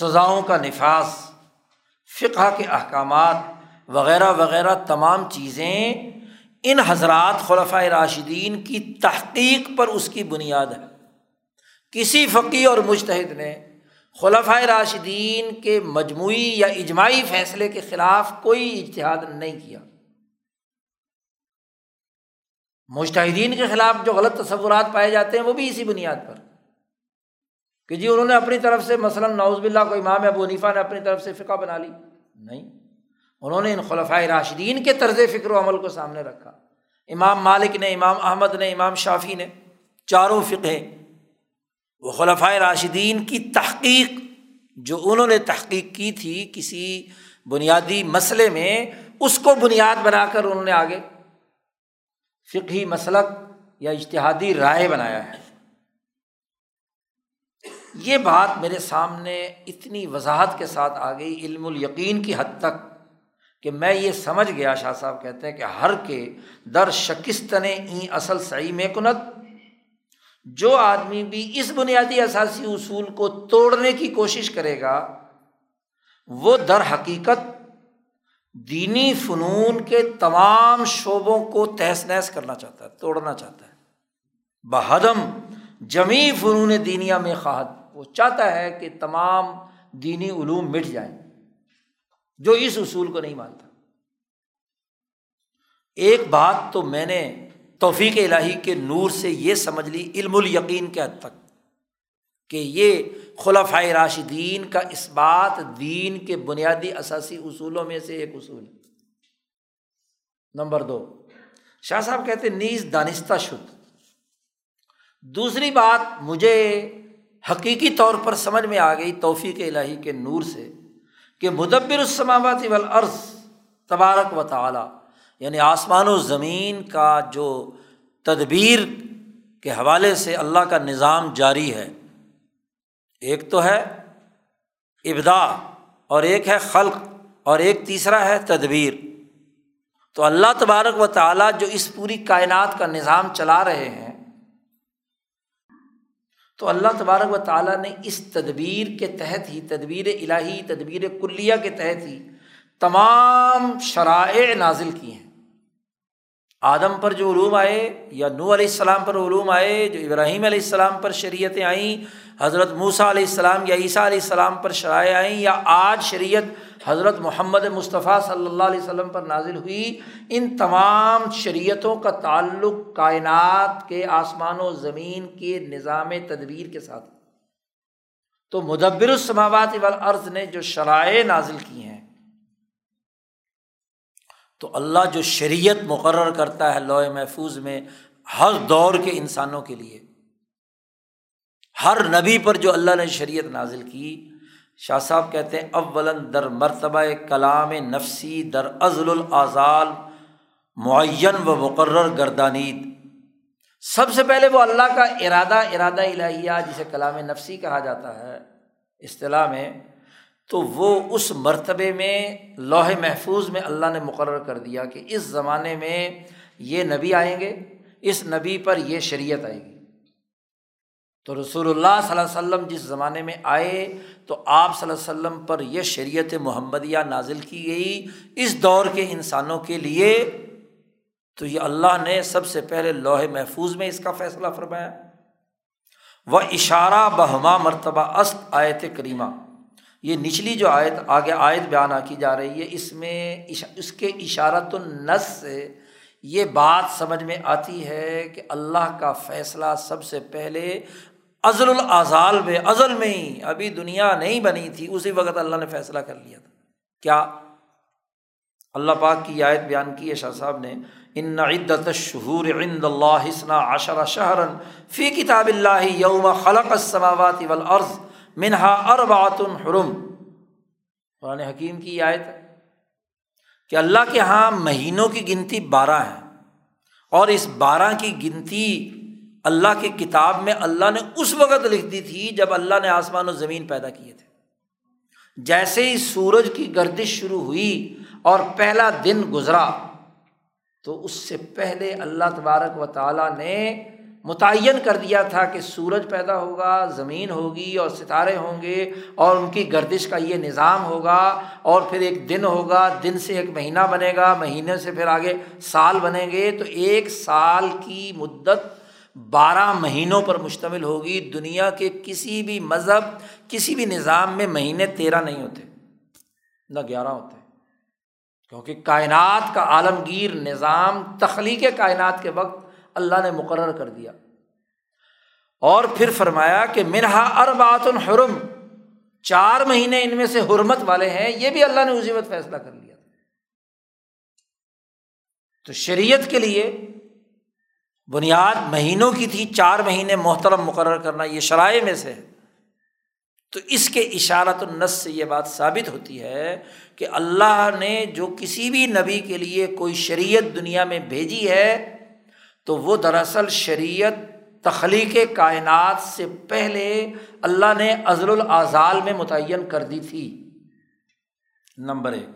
سزاؤں کا نفاذ، فقہ کے احکامات وغیرہ وغیرہ تمام چیزیں ان حضرات خلفۂ راشدین کی تحقیق پر اس کی بنیاد ہے۔ کسی فقی اور مشتحد نے خلفۂ راشدین کے مجموعی یا اجماعی فیصلے کے خلاف کوئی اتحاد نہیں کیا۔ مشتحدین کے خلاف جو غلط تصورات پائے جاتے ہیں، وہ بھی اسی بنیاد پر۔ کہ جی انہوں نے اپنی طرف سے مثلاً نوز باللہ کو امام ابو حنیفہ نے اپنی طرف سے فقہ بنا لی۔ نہیں۔ انہوں نے ان خلفۂ راشدین کے طرز فکر و عمل کو سامنے رکھا۔ امام مالک نے، امام احمد نے، امام شافی نے چاروں فقہ، وہ خلفۂ راشدین کی تحقیق، جو انہوں نے تحقیق کی تھی کسی بنیادی مسئلے میں، اس کو بنیاد بنا کر انہوں نے آگے فقہی مسلک یا اشتہادی رائے بنایا ہے۔ یہ بات میرے سامنے اتنی وضاحت کے ساتھ آ گئی علم الیقین کی حد تک کہ میں یہ سمجھ گیا، شاہ صاحب کہتے ہیں کہ ہر کے در شکستن ای اصل صحیح میں کنت جو آدمی بھی اس بنیادی اثاثی اصول کو توڑنے کی کوشش کرے گا، وہ در حقیقت دینی فنون کے تمام شعبوں کو تہس نہس کرنا چاہتا ہے، توڑنا چاہتا ہے۔ بہدم جمی فنون دینیا میں خواہد، وہ چاہتا ہے کہ تمام دینی علوم مٹ جائیں، جو اس اصول کو نہیں مانتا۔ ایک بات تو میں نے توفیق الہی کے نور سے یہ سمجھ لی، علم الیقین کے حد تک، کہ یہ خلفۂ راشدین کا اس بات دین کے بنیادی اثاثی اصولوں میں سے ایک اصول ہے۔ نمبر دو، شاہ صاحب کہتے نیز دانستہ شد۔ دوسری بات مجھے حقیقی طور پر سمجھ میں آ گئی توفیق الہی کے نور سے کہ مدبر السماوات والارض تبارک و تعالیٰ یعنی آسمان و زمین کا جو تدبیر کے حوالے سے اللہ کا نظام جاری ہے ایک تو ہے ابدا اور ایک ہے خلق اور ایک تیسرا ہے تدبیر۔ تو اللہ تبارک و تعالیٰ جو اس پوری کائنات کا نظام چلا رہے ہیں، تو اللہ تبارک و تعالیٰ نے اس تدبیر کے تحت ہی، تدبیر الہی، تدبیر کلیہ کے تحت ہی تمام شرائع نازل کی ہیں۔ آدم پر جو علوم آئے یا نو علیہ السلام پر علوم آئے، جو ابراہیم علیہ السلام پر شریعتیں آئیں حضرت موسیٰ علیہ السلام یا عیسیٰ علیہ السلام پر شرائع آئیں یا آج شریعت حضرت محمد مصطفیٰ صلی اللہ علیہ وسلم پر نازل ہوئی، ان تمام شریعتوں کا تعلق کائنات کے آسمان و زمین کے نظام تدبیر کے ساتھ تو مدبر السماوات والارض نے جو شرائع نازل کی ہیں، تو اللہ جو شریعت مقرر کرتا ہے لوہ محفوظ میں ہر دور کے انسانوں کے لیے ہر نبی پر جو اللہ نے شریعت نازل کی، شاہ صاحب کہتے ہیں اول در مرتبہ کلام نفسی در ازل العضال معین و مقرر گردانید سب سے پہلے وہ اللہ کا ارادہ ارادہ الہیہ جسے کلام نفسی کہا جاتا ہے، اصطلاح میں، تو وہ اس مرتبے میں لوہے محفوظ میں اللہ نے مقرر کر دیا کہ اس زمانے میں یہ نبی آئیں گے، اس نبی پر یہ شریعت آئے گی۔ تو رسول اللہ صلی اللہ علیہ وسلم جس زمانے میں آئے تو آپ صلی اللہ علیہ وسلم پر یہ شریعت محمدیہ نازل کی گئی اس دور کے انسانوں کے لیے۔ تو یہ اللہ نے سب سے پہلے لوہے محفوظ میں اس کا فیصلہ فرمایا۔ وہ اشارہ بہما مرتبہ است آیت کریمہ۔ یہ نچلی جو آیت آگے آیت بیان کی جا رہی ہے، اس میں اس کے اشارت النس سے یہ بات سمجھ میں آتی ہے کہ اللہ کا فیصلہ سب سے پہلے ازل العضال میں ازل میں ہی، ابھی دنیا نہیں بنی تھی، اسی وقت اللہ نے فیصلہ کر لیا تھا۔ کیا؟ اللہ پاک کی آیت بیان کی ہے، شاہ صاحب نے، ان عدت شہور عند اللہ حسنا عشر شہرن فی کتاب اللہ یوم خلق السماوات والارض منہا اربات الحرم قرآن حکیم کی آیت ہے کہ اللہ کے یہاں مہینوں کی گنتی بارہ ہے اور اس بارہ کی گنتی اللہ کی کتاب میں اللہ نے اس وقت لکھ دی تھی جب اللہ نے آسمان و زمین پیدا کیے تھے۔ جیسے ہی سورج کی گردش شروع ہوئی اور پہلا دن گزرا، تو اس سے پہلے اللہ تبارک و تعالیٰ نے متعین کر دیا تھا کہ سورج پیدا ہوگا، زمین ہوگی اور ستارے ہوں گے اور ان کی گردش کا یہ نظام ہوگا اور پھر ایک دن ہوگا، دن سے ایک مہینہ بنے گا، مہینے سے پھر آگے سال بنیں گے۔ تو ایک سال کی مدت بارہ مہینوں پر مشتمل ہوگی۔ دنیا کے کسی بھی مذہب، کسی بھی نظام میں مہینے تیرہ نہیں ہوتے، نہ گیارہ ہوتے۔ کیونکہ کائنات کا عالمگیر نظام تخلیق کائنات کے وقت اللہ نے مقرر کر دیا۔ اور پھر فرمایا کہ منہا اربات الحرم چار مہینے ان میں سے حرمت والے ہیں، یہ بھی اللہ نے اسی وقت فیصلہ کر لیا۔ تو شریعت کے لیے بنیاد مہینوں کی تھی، چار مہینے محترم مقرر کرنا یہ شرائع میں سے ہے۔ تو اس کے اشارت النس سے یہ بات ثابت ہوتی ہے کہ اللہ نے جو کسی بھی نبی کے لیے کوئی شریعت دنیا میں بھیجی ہے، تو وہ دراصل شریعت تخلیق کائنات سے پہلے اللہ نے عزل الاضال میں متعین کر دی تھی۔ نمبر ایک۔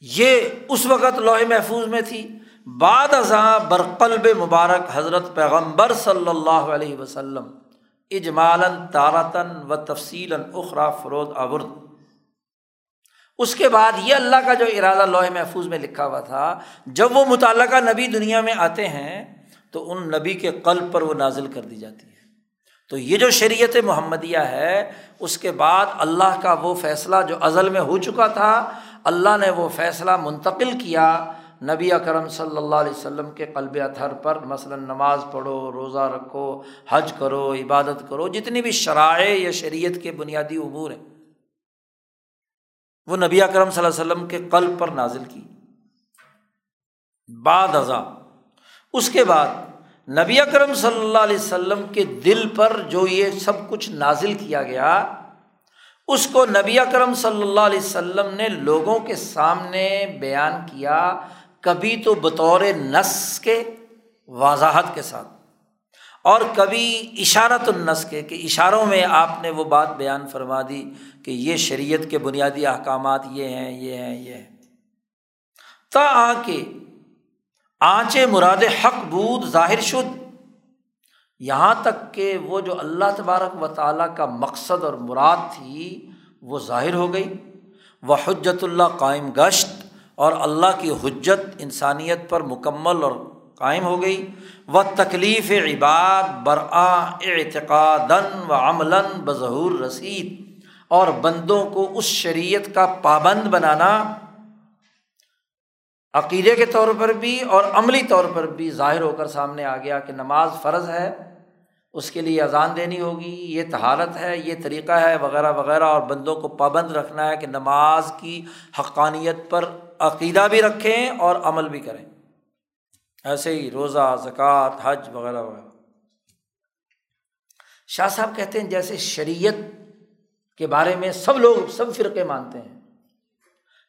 یہ اس وقت لوہے محفوظ میں تھی۔ بعد ازاں برقلب مبارک حضرت پیغمبر صلی اللہ علیہ وسلم اجمالن تارتن و تفصیل اخرا فروز اورد اس کے بعد یہ اللہ کا جو ارادہ لوہے محفوظ میں لکھا ہوا تھا، جب وہ متعلقہ نبی دنیا میں آتے ہیں، تو ان نبی کے قلب پر وہ نازل کر دی جاتی ہے۔ تو یہ جو شریعت محمدیہ ہے، اس کے بعد اللہ کا وہ فیصلہ جو ازل میں ہو چکا تھا، اللہ نے وہ فیصلہ منتقل کیا۔ نبی اکرم صلی اللہ علیہ وسلم کے قلب اتھر پر مثلاً نماز پڑھو، روزہ رکھو، حج کرو، عبادت کرو، جتنی بھی شرائع یا شریعت کے بنیادی امور ہیں، وہ نبی اکرم صلی اللہ علیہ وسلم کے قلب پر نازل کی۔ بعد ازاں اس کے بعد نبی اکرم صلی اللہ علیہ وسلم کے دل پر جو یہ سب کچھ نازل کیا گیا، اس کو نبی اکرم صلی اللہ علیہ وسلم نے لوگوں کے سامنے بیان کیا کبھی تو بطور نس کے وضاحت کے ساتھ، اور کبھی اشارت النس کے، کہ اشاروں میں آپ نے وہ بات بیان فرما دی کہ یہ شریعت کے بنیادی احکامات یہ ہیں یہ ہیں یہ ہیں۔ تا آ کے آنچے مراد حق بود ظاہر شد۔ یہاں تک کہ وہ جو اللہ تبارک و تعالیٰ کا مقصد اور مراد تھی، وہ ظاہر ہو گئی۔ وہ حجت اللہ قائم گشت۔ اور اللہ کی حجت انسانیت پر مکمل اور قائم ہو گئی۔ و تکلیف عباد برآ اعتقاد و عمل بظہور رسید اور بندوں کو اس شریعت کا پابند بنانا عقیدے کے طور پر بھی اور عملی طور پر بھی ظاہر ہو کر سامنے آ گیا کہ نماز فرض ہے۔ اس کے لیے اذان دینی ہوگی، یہ تہارت ہے، یہ طریقہ ہے، وغیرہ وغیرہ، اور بندوں کو پابند رکھنا ہے کہ نماز کی حقانیت پر عقیدہ بھی رکھیں اور عمل بھی کریں۔ ایسے ہی روزہ، زکوٰۃ، حج، وغیرہ وغیرہ۔ شاہ صاحب کہتے ہیں، جیسے شریعت کے بارے میں سب لوگ، سب فرقے مانتے ہیں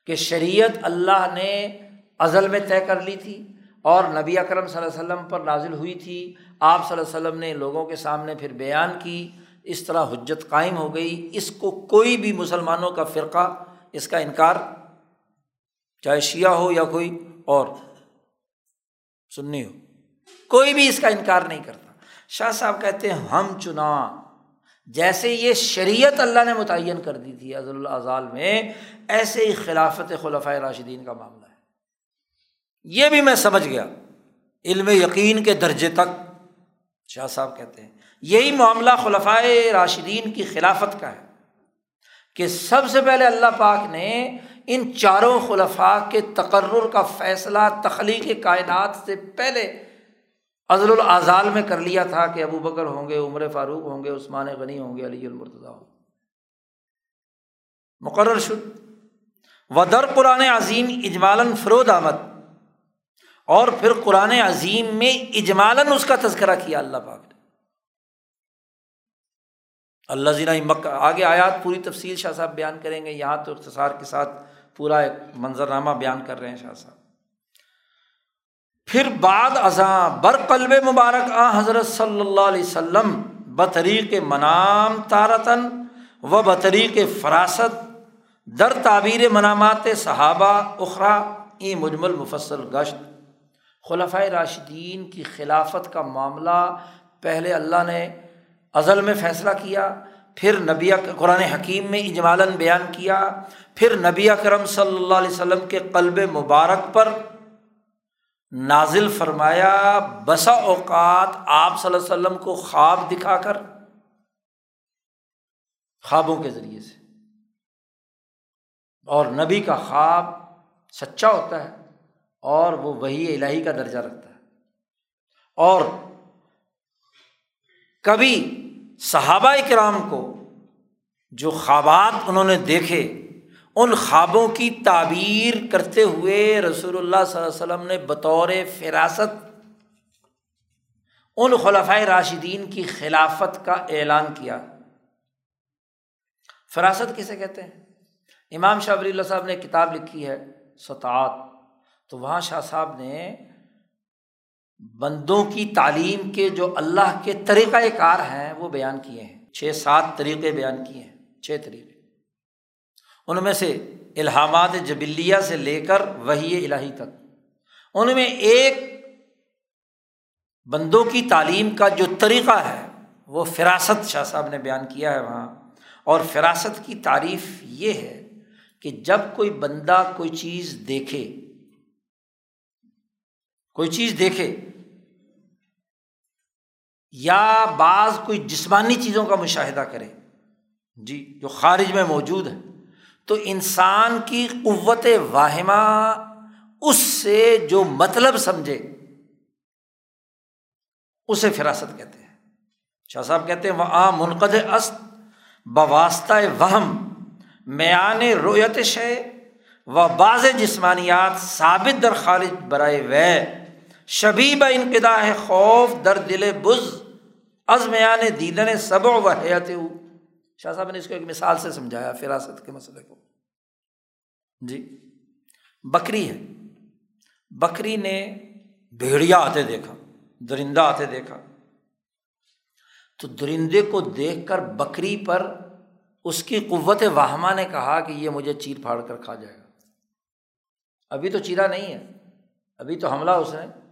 کہ شریعت اللہ نے ازل میں طے کر لی تھی اور نبی اکرم صلی اللہ علیہ وسلم پر نازل ہوئی تھی آپ صلی اللہ علیہ وسلم نے لوگوں کے سامنے پھر بیان کی، اس طرح حجت قائم ہو گئی۔ اس کو کوئی بھی مسلمانوں کا فرقہ، اس کا انکار، چاہے شیعہ ہو یا کوئی اور سننی ہو، کوئی بھی اس کا انکار نہیں کرتا۔ شاہ صاحب کہتے ہیں، ہم چنا۔ جیسے یہ شریعت اللہ نے متعین کر دی تھی عزل الاضال میں، ایسے ہی خلافت خلفۂ راشدین کا معاملہ ہے۔ یہ بھی میں سمجھ گیا۔ علم یقین کے درجے تک شاہ صاحب کہتے ہیں، یہی معاملہ خلفۂ راشدین کی خلافت کا ہے کہ سب سے پہلے اللہ پاک نے ان چاروں خلفاء کے تقرر کا فیصلہ تخلیق کائنات سے پہلے عزل الاضال میں کر لیا تھا کہ ابو بکر ہوں گے، عمر فاروق ہوں گے، عثمان غنی ہوں گے، علی المرتضیٰ ہوں مقرر شد۔ ودر قرآن عظیم اجمالن فرود آمد اور پھر قرآن عظیم میں اجمالن اس کا تذکرہ کیا اللہ پاک نے۔ اللہ زینہ مکہ، آگے آیات پوری تفصیل شاہ صاحب بیان کریں گے، یہاں تو اختصار کے ساتھ پورا ایک منظرنامہ بیان کر رہے ہیں شاہ صاحب۔ پھر بعد ازاں بر قلب مبارک آ حضرت صلی اللہ علیہ وسلم، بطریق منام تارتن و بطریق فراست، در تعبیر منامات صحابہ اخرا ای مجمل مفصل گشت۔ خلفۂ راشدین کی خلافت کا معاملہ پہلے اللہ نے ازل میں فیصلہ کیا، پھر نبی قرآن حکیم میں اجمالً بیان کیا، پھر نبی اکرم صلی اللہ علیہ وسلم کے قلب مبارک پر نازل فرمایا، بسا اوقات آپ صلی اللہ علیہ وسلم کو خواب دکھا کر، خوابوں کے ذریعے سے۔ اور نبی کا خواب سچا ہوتا ہے۔ اور وہ وہی الہی کا درجہ رکھتا ہے۔ اور کبھی صحابہ کرام کو جو خوابات انہوں نے دیکھے، ان خوابوں کی تعبیر کرتے ہوئے رسول اللہ صلی اللہ علیہ وسلم نے بطور فراست ان خلفۂ راشدین کی خلافت کا اعلان کیا۔ فراست کسے کہتے ہیں؟ امام شاہ ولی اللہ صاحب نے کتاب لکھی ہے، سطعات۔ تو وہاں شاہ صاحب نے بندوں کی تعلیم کے جو اللہ کے طریقۂ کار ہیں وہ بیان کیے ہیں۔ چھ سات طریقے بیان کیے ہیں۔ چھ طریقے۔ ان میں سے الحامات جبلیہ سے لے کر وہی الہی تک۔ ان میں ایک بندوں کی تعلیم کا جو طریقہ ہے وہ فراست شاہ صاحب نے بیان کیا ہے وہاں۔ اور فراست کی تعریف یہ ہے کہ جب کوئی بندہ کوئی چیز دیکھے کوئی چیز دیکھے یا بعض کوئی جسمانی چیزوں کا مشاہدہ کرے جی جو خارج میں موجود ہے تو انسان کی قوت واہمہ اس سے جو مطلب سمجھے، اسے فراست کہتے ہیں۔ شاہ صاحب کہتے ہیں وہ عام منقد است بواسطہ وہم، میان رویت شے، و بعض جسمانیات ثابت در خالد برائے وے۔ شبیب انقدا ہے، خوف در دل، بز از میان یعنی دیدن سب و حیات۔ شاہ صاحب نے اس کو ایک مثال سے سمجھایا، فراست کے مسئلے کو۔ جی بکری ہے۔ بکری نے بھیڑیا آتے دیکھا، درندہ آتے دیکھا۔ تو درندے کو دیکھ کر بکری پر اس کی قوت واہمہ نے کہا کہ یہ مجھے چیر پھاڑ کر کھا جائے گا۔ ابھی تو چیرا نہیں ہے، ابھی تو حملہ اس نے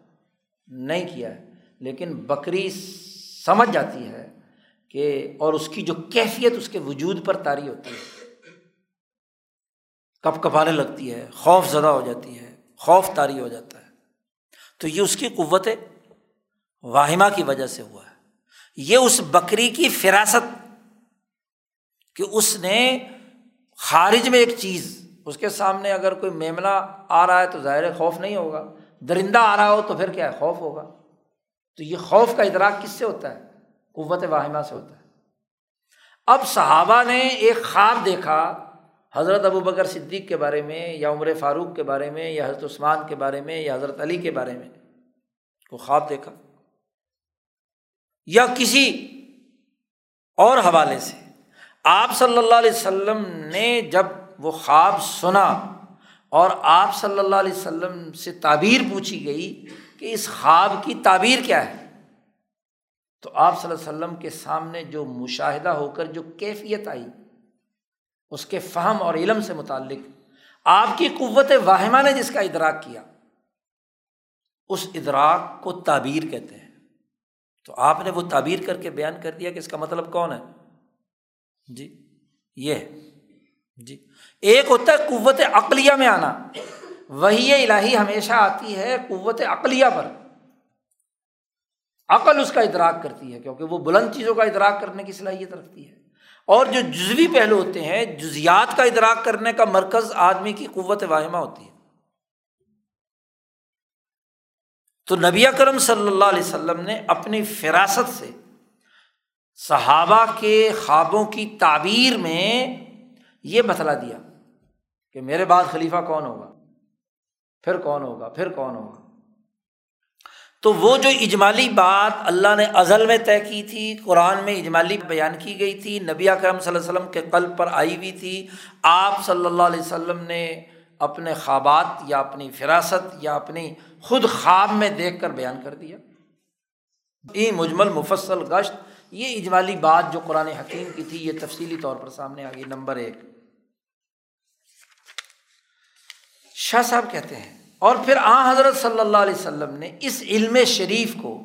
نہیں کیا ہے۔ لیکن بکری سمجھ جاتی ہے کہ اور اس کی جو کیفیت اس کے وجود پر تاری ہوتی ہے، کپ کپانے لگتی ہے، خوف زدہ ہو جاتی ہے، خوف تاری ہو جاتا ہے۔ تو یہ اس کی قوت واہمہ کی وجہ سے ہوا ہے۔ یہ اس بکری کی فراست کہ اس نے خارج میں ایک چیز، اس کے سامنے اگر کوئی میمنا آ رہا ہے تو ظاہر خوف نہیں ہوگا۔ درندہ آ رہا ہو تو پھر کیا ہے؟ خوف ہوگا۔ تو یہ خوف کا ادراک کس سے ہوتا ہے؟ قوت واہمہ سے ہوتا ہے۔ اب صحابہ نے ایک خواب دیکھا، حضرت ابو بکر صدیق کے بارے میں یا عمر فاروق کے بارے میں یا حضرت عثمان کے بارے میں یا حضرت علی کے بارے میں وہ خواب دیکھا۔ یا کسی اور حوالے سے، آپ صلی اللہ علیہ وسلم نے جب وہ خواب سنا اور آپ صلی اللہ علیہ وسلم سے تعبیر پوچھی گئی کہ اس خواب کی تعبیر کیا ہے؟ تو آپ صلی اللہ علیہ وسلم کے سامنے جو مشاہدہ ہو کر جو کیفیت آئی، اس کے فہم اور علم سے متعلق آپ کی قوت واہمہ نے جس کا ادراک کیا، اس ادراک کو تعبیر کہتے ہیں۔ تو آپ نے وہ تعبیر کر کے بیان کر دیا کہ اس کا مطلب کون ہے؟ جی یہ جی۔ ایک ہوتا ہے قوت عقلیہ میں آنا۔ وہی الہی ہمیشہ آتی ہے قوت عقلیہ پر۔ عقل اس کا ادراک کرتی ہے کیونکہ وہ بلند چیزوں کا ادراک کرنے کی صلاحیت رکھتی ہے۔ اور جو جزوی پہلو ہوتے ہیں جزیات کا ادراک کرنے کا مرکز آدمی کی قوت واہمہ ہوتی ہے۔ تو نبی کرم صلی اللہ علیہ وسلم نے اپنی فراست سے صحابہ کے خوابوں کی تعبیر میں یہ بتلا دیا کہ میرے بعد خلیفہ کون ہوگا؟ پھر کون ہوگا؟ پھر کون ہوگا؟ تو وہ جو اجمالی بات اللہ نے ازل میں طے کی تھی، قرآن میں اجمالی بیان کی گئی تھی، نبی اکرم صلی اللہ علیہ وسلم کے قلب پر آئی ہوئی تھی، آپ صلی اللہ علیہ وسلم نے اپنے خوابات یا اپنی فراست یا اپنی خود خواب میں دیکھ کر بیان کر دیا۔ یہ مجمل مفصل گشت۔ یہ اجمالی بات جو قرآن حکیم کی تھی، یہ تفصیلی طور پر سامنے آ گئی۔ نمبر ایک۔ شاہ صاحب کہتے ہیں، اور پھر آ حضرت صلی اللہ علیہ وسلم نے اس علم شریف کو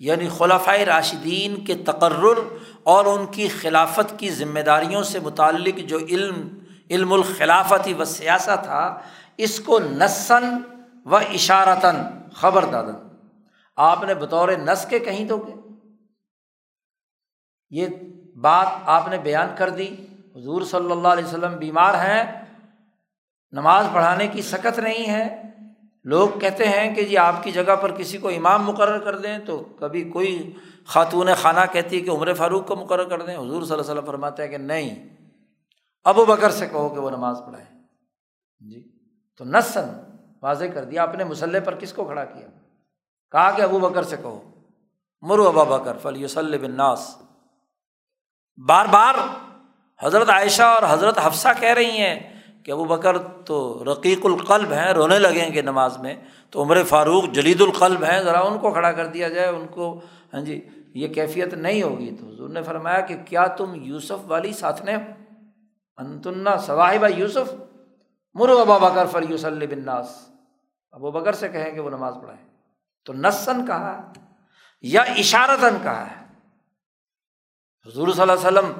یعنی خلافۂ راشدین کے تقرر اور ان کی خلافت کی ذمہ داریوں سے متعلق جو علم علم الخلافتی و سیاست تھا، اس کو نسن و اشارتاً، خبر دادن آپ نے بطور نس کے کہیں تو گے یہ بات آپ نے بیان کر دی۔ حضور صلی اللہ علیہ وسلم بیمار ہیں نماز پڑھانے کی سکت نہیں ہے۔ لوگ کہتے ہیں کہ جی آپ کی جگہ پر کسی کو امام مقرر کر دیں تو کبھی کوئی خاتون خانہ کہتی ہے کہ عمر فاروق کو مقرر کر دیں۔ حضور صلی اللہ علیہ وسلم فرماتے ہیں کہ نہیں۔ ابو بکر سے کہو کہ وہ نماز پڑھائے جی۔ تو نسن واضح کر دیا۔ اپنے مسلح پر کس کو کھڑا کیا؟ کہا کہ ابو بکر سے کہو۔ مرو ابا بکر فلی وسلم بن بار بار حضرت عائشہ اور حضرت حفصہ کہہ رہی ہیں کہ ابو بکر تو رقیق القلب ہیں، رونے لگیں گے نماز میں، تو عمر فاروق جلید القلب ہیں، ذرا ان کو کھڑا کر دیا جائے، ان کو ہاں جی یہ کیفیت نہیں ہوگی۔ تو حضور نے فرمایا کہ کیا تم یوسف والی ساتھ نے؟ انتنا صواحب یوسف مرو ابا بکر فر یوس بناس ابو بکر سے کہیں کہ وہ نماز پڑھائیں۔ تو نسن کہا یا اشارتاً کہا ہے۔ حضور صلی اللہ علیہ وسلم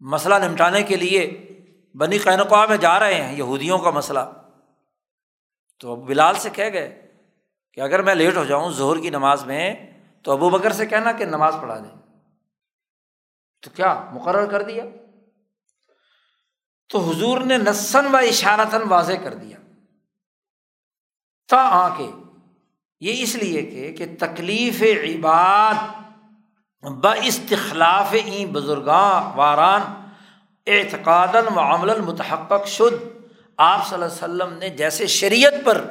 مسئلہ نمٹانے کے لیے بنی قینقوا میں جا رہے ہیں، یہودیوں کا مسئلہ۔ تو اب بلال سے کہہ گئے کہ اگر میں لیٹ ہو جاؤں ظہر کی نماز میں، تو ابو بکر سے کہنا کہ نماز پڑھا دیں۔ تو کیا مقرر کر دیا؟ تو حضور نے نسن و اشارتاً واضح کر دیا۔ تھا آ کے یہ اس لیے کہ کہ تکلیف عباد ب استخلاف این بزرگاں، واران اعتقاد و عمل متحق شد۔ آپ صلی اللہ علیہ وسلم نے جیسے شریعت پر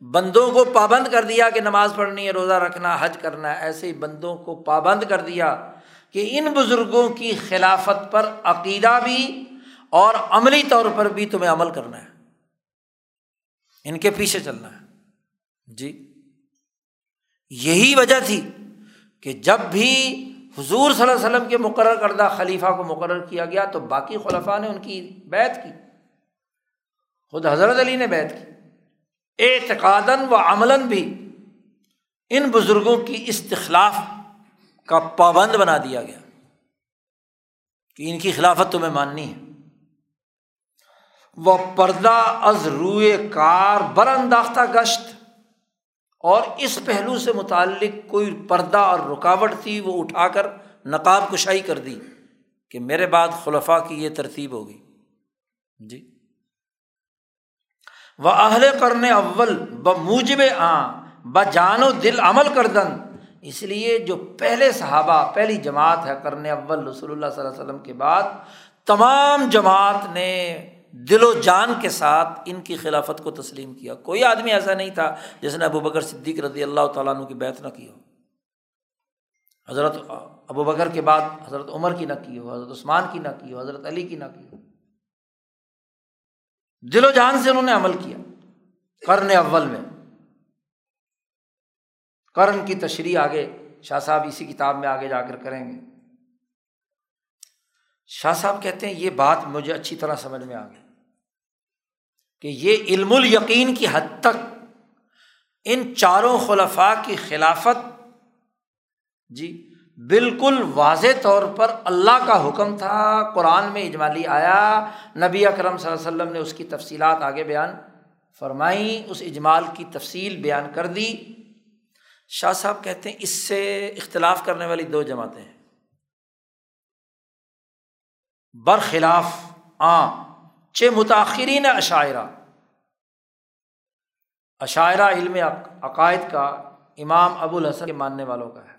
بندوں کو پابند کر دیا کہ نماز پڑھنی ہے، روزہ رکھنا، حج کرنا ہے ایسے ہی بندوں کو پابند کر دیا کہ ان بزرگوں کی خلافت پر عقیدہ بھی اور عملی طور پر بھی تمہیں عمل کرنا ہے۔ ان کے پیچھے چلنا ہے۔ جی یہی وجہ تھی کہ جب بھی حضور صلی اللہ علیہ وسلم کے مقرر کردہ خلیفہ کو مقرر کیا گیا تو باقی خلفاء نے ان کی بیت کی۔ خود حضرت علی نے بیت کی۔ اعتقاد و عمل بھی ان بزرگوں کی استخلاف کا پابند بنا دیا گیا۔ کہ ان کی خلافت تمہیں ماننی ہے۔ وہ پردہ از روئے کار بر انداختہ گشت۔ اور اس پہلو سے متعلق کوئی پردہ اور رکاوٹ تھی، وہ اٹھا کر نقاب کشائی کر دی کہ میرے بعد خلفا کی یہ ترتیب ہوگی جی۔ وہ اہل کرنے اول ب موجب آ ب جان و دل عمل کردن۔ اس لیے جو پہلے صحابہ، پہلی جماعت ہے کرنے اول رسول اللہ صلی اللہ علیہ وسلم کے بعد، تمام جماعت نے دل و جان کے ساتھ ان کی خلافت کو تسلیم کیا۔ کوئی آدمی ایسا نہیں تھا جس نے ابو بکر صدیق رضی اللہ تعالیٰ عنہ کی بیت نہ کی ہو۔ حضرت ابو بکر کے بعد حضرت عمر کی نہ کی ہو، حضرت عثمان کی نہ کی ہو، حضرت علی کی نہ کی ہو۔ دل و جان سے انہوں نے عمل کیا۔ کرن اول میں۔ کرن کی تشریح آگے شاہ صاحب اسی کتاب میں آگے جا کر کریں گے۔ شاہ صاحب کہتے ہیں یہ بات مجھے اچھی طرح سمجھ میں آ گئی۔ کہ یہ علم ال یقین کی حد تک ان چاروں خلفاء کی خلافت جی بالکل واضح طور پر اللہ کا حکم تھا، قرآن میں اجمالی آیا، نبی اکرم صلی اللہ علیہ وسلم نے اس کی تفصیلات آگے بیان فرمائی اس اجمال کی تفصیل بیان کر دی۔ شاہ صاحب کہتے ہیں اس سے اختلاف کرنے والی دو جماعتیں ہیں۔ برخلاف آ چھ متاثرین عشاعرہ عشاعرہ علم عقائد کا امام ابو الحسن کے ماننے والوں کا ہے۔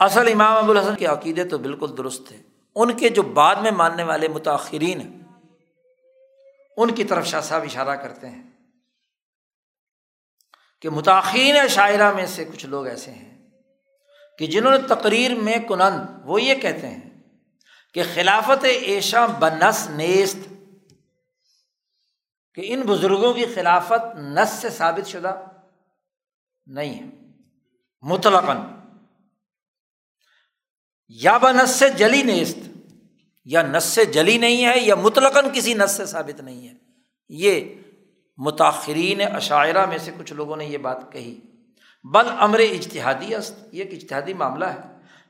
اصل امام ابو الحسن کے عقیدے تو بالکل درست تھے۔ ان کے جو بعد میں ماننے والے متاثرین ہیں، ان کی طرف شاہ صاحب اشارہ کرتے ہیں کہ متاثرین شاعرہ میں سے کچھ لوگ ایسے ہیں کہ جنہوں نے تقریر میں کنند وہ یہ کہتے ہیں کہ خلافت ایشا بنس نیست کہ ان بزرگوں کی خلافت نس سے ثابت شدہ نہیں ہے۔ مطلقاً۔ یا بنس سے جلی نیست، یا نس سے جلی نہیں ہے، یا مطلقاً کسی نس سے ثابت نہیں ہے۔ یہ متاثرین عشاعرہ میں سے کچھ لوگوں نے یہ بات کہی۔ بل امر اجتہادی است، یہ ایک اجتہادی معاملہ ہے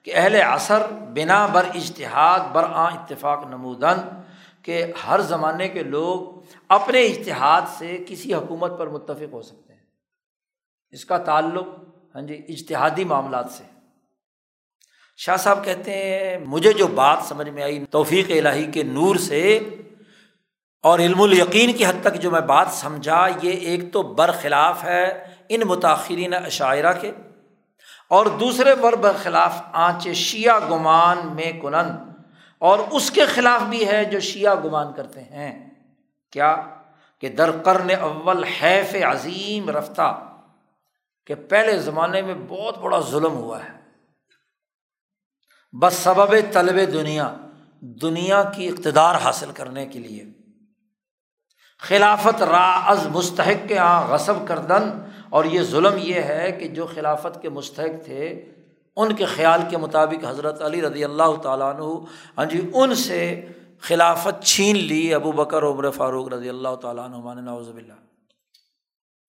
کہ اہل عصر بنا بر اجتہاد، بر آ اتفاق نمودن کہ ہر زمانے کے لوگ اپنے اشتہاد سے کسی حکومت پر متفق ہو سکتے ہیں۔ اس کا تعلق ہاں جی اجتہادی معاملات سے۔ شاہ صاحب کہتے ہیں، مجھے جو بات سمجھ میں آئی توفیق الہی کے نور سے اور علم الیقین کی حد تک جو میں بات سمجھا، یہ ایک تو برخلاف ہے ان متاثرین عشاعرہ کے اور دوسرے بر برخلاف آنچ شیعہ گمان میں کنند۔ اور اس کے خلاف بھی ہے جو شیعہ گمان کرتے ہیں۔ کیا؟ کہ در کرن اول حیف عظیم رفتہ کہ پہلے زمانے میں بہت بڑا ظلم ہوا ہے۔ بس سبب طلب دنیا دنیا کی اقتدار حاصل کرنے کے لیے۔ خلافت را از مستحق کے یہاں غصب کردن اور یہ ظلم یہ ہے کہ جو خلافت کے مستحق تھے ان کے خیال کے مطابق حضرت علی رضی اللہ تعالیٰ عنہ ہاں جی ان سے خلافت چھین لی ابو بکر عمر فاروق رضی اللہ تعالیٰ عنہ نوز اللہ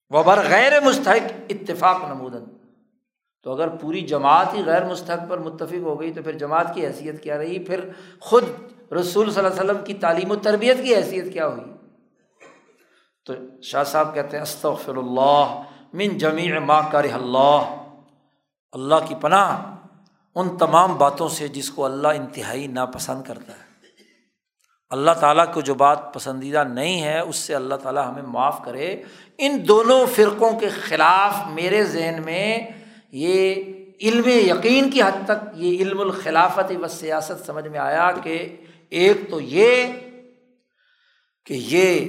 وبر غیر مستحق، اتفاق نمودن۔ تو اگر پوری جماعت ہی غیر مستحق پر متفق ہو گئی، تو پھر جماعت کی حیثیت کیا رہی؟ پھر خود رسول صلی اللہ علیہ وسلم کی تعلیم و تربیت کی حیثیت کیا ہوئی؟ تو شاہ صاحب کہتے ہیں، استغفر اللہ من جمیع ما کر اللہ۔ اللہ کی پناہ ان تمام باتوں سے جس کو اللہ انتہائی ناپسند کرتا ہے۔ اللہ تعالیٰ کو جو بات پسندیدہ نہیں ہے، اس سے اللہ تعالیٰ ہمیں معاف کرے۔ ان دونوں فرقوں کے خلاف میرے ذہن میں یہ علم یقین کی حد تک یہ علم الخلافت و سیاست سمجھ میں آیا کہ ایک تو یہ کہ یہ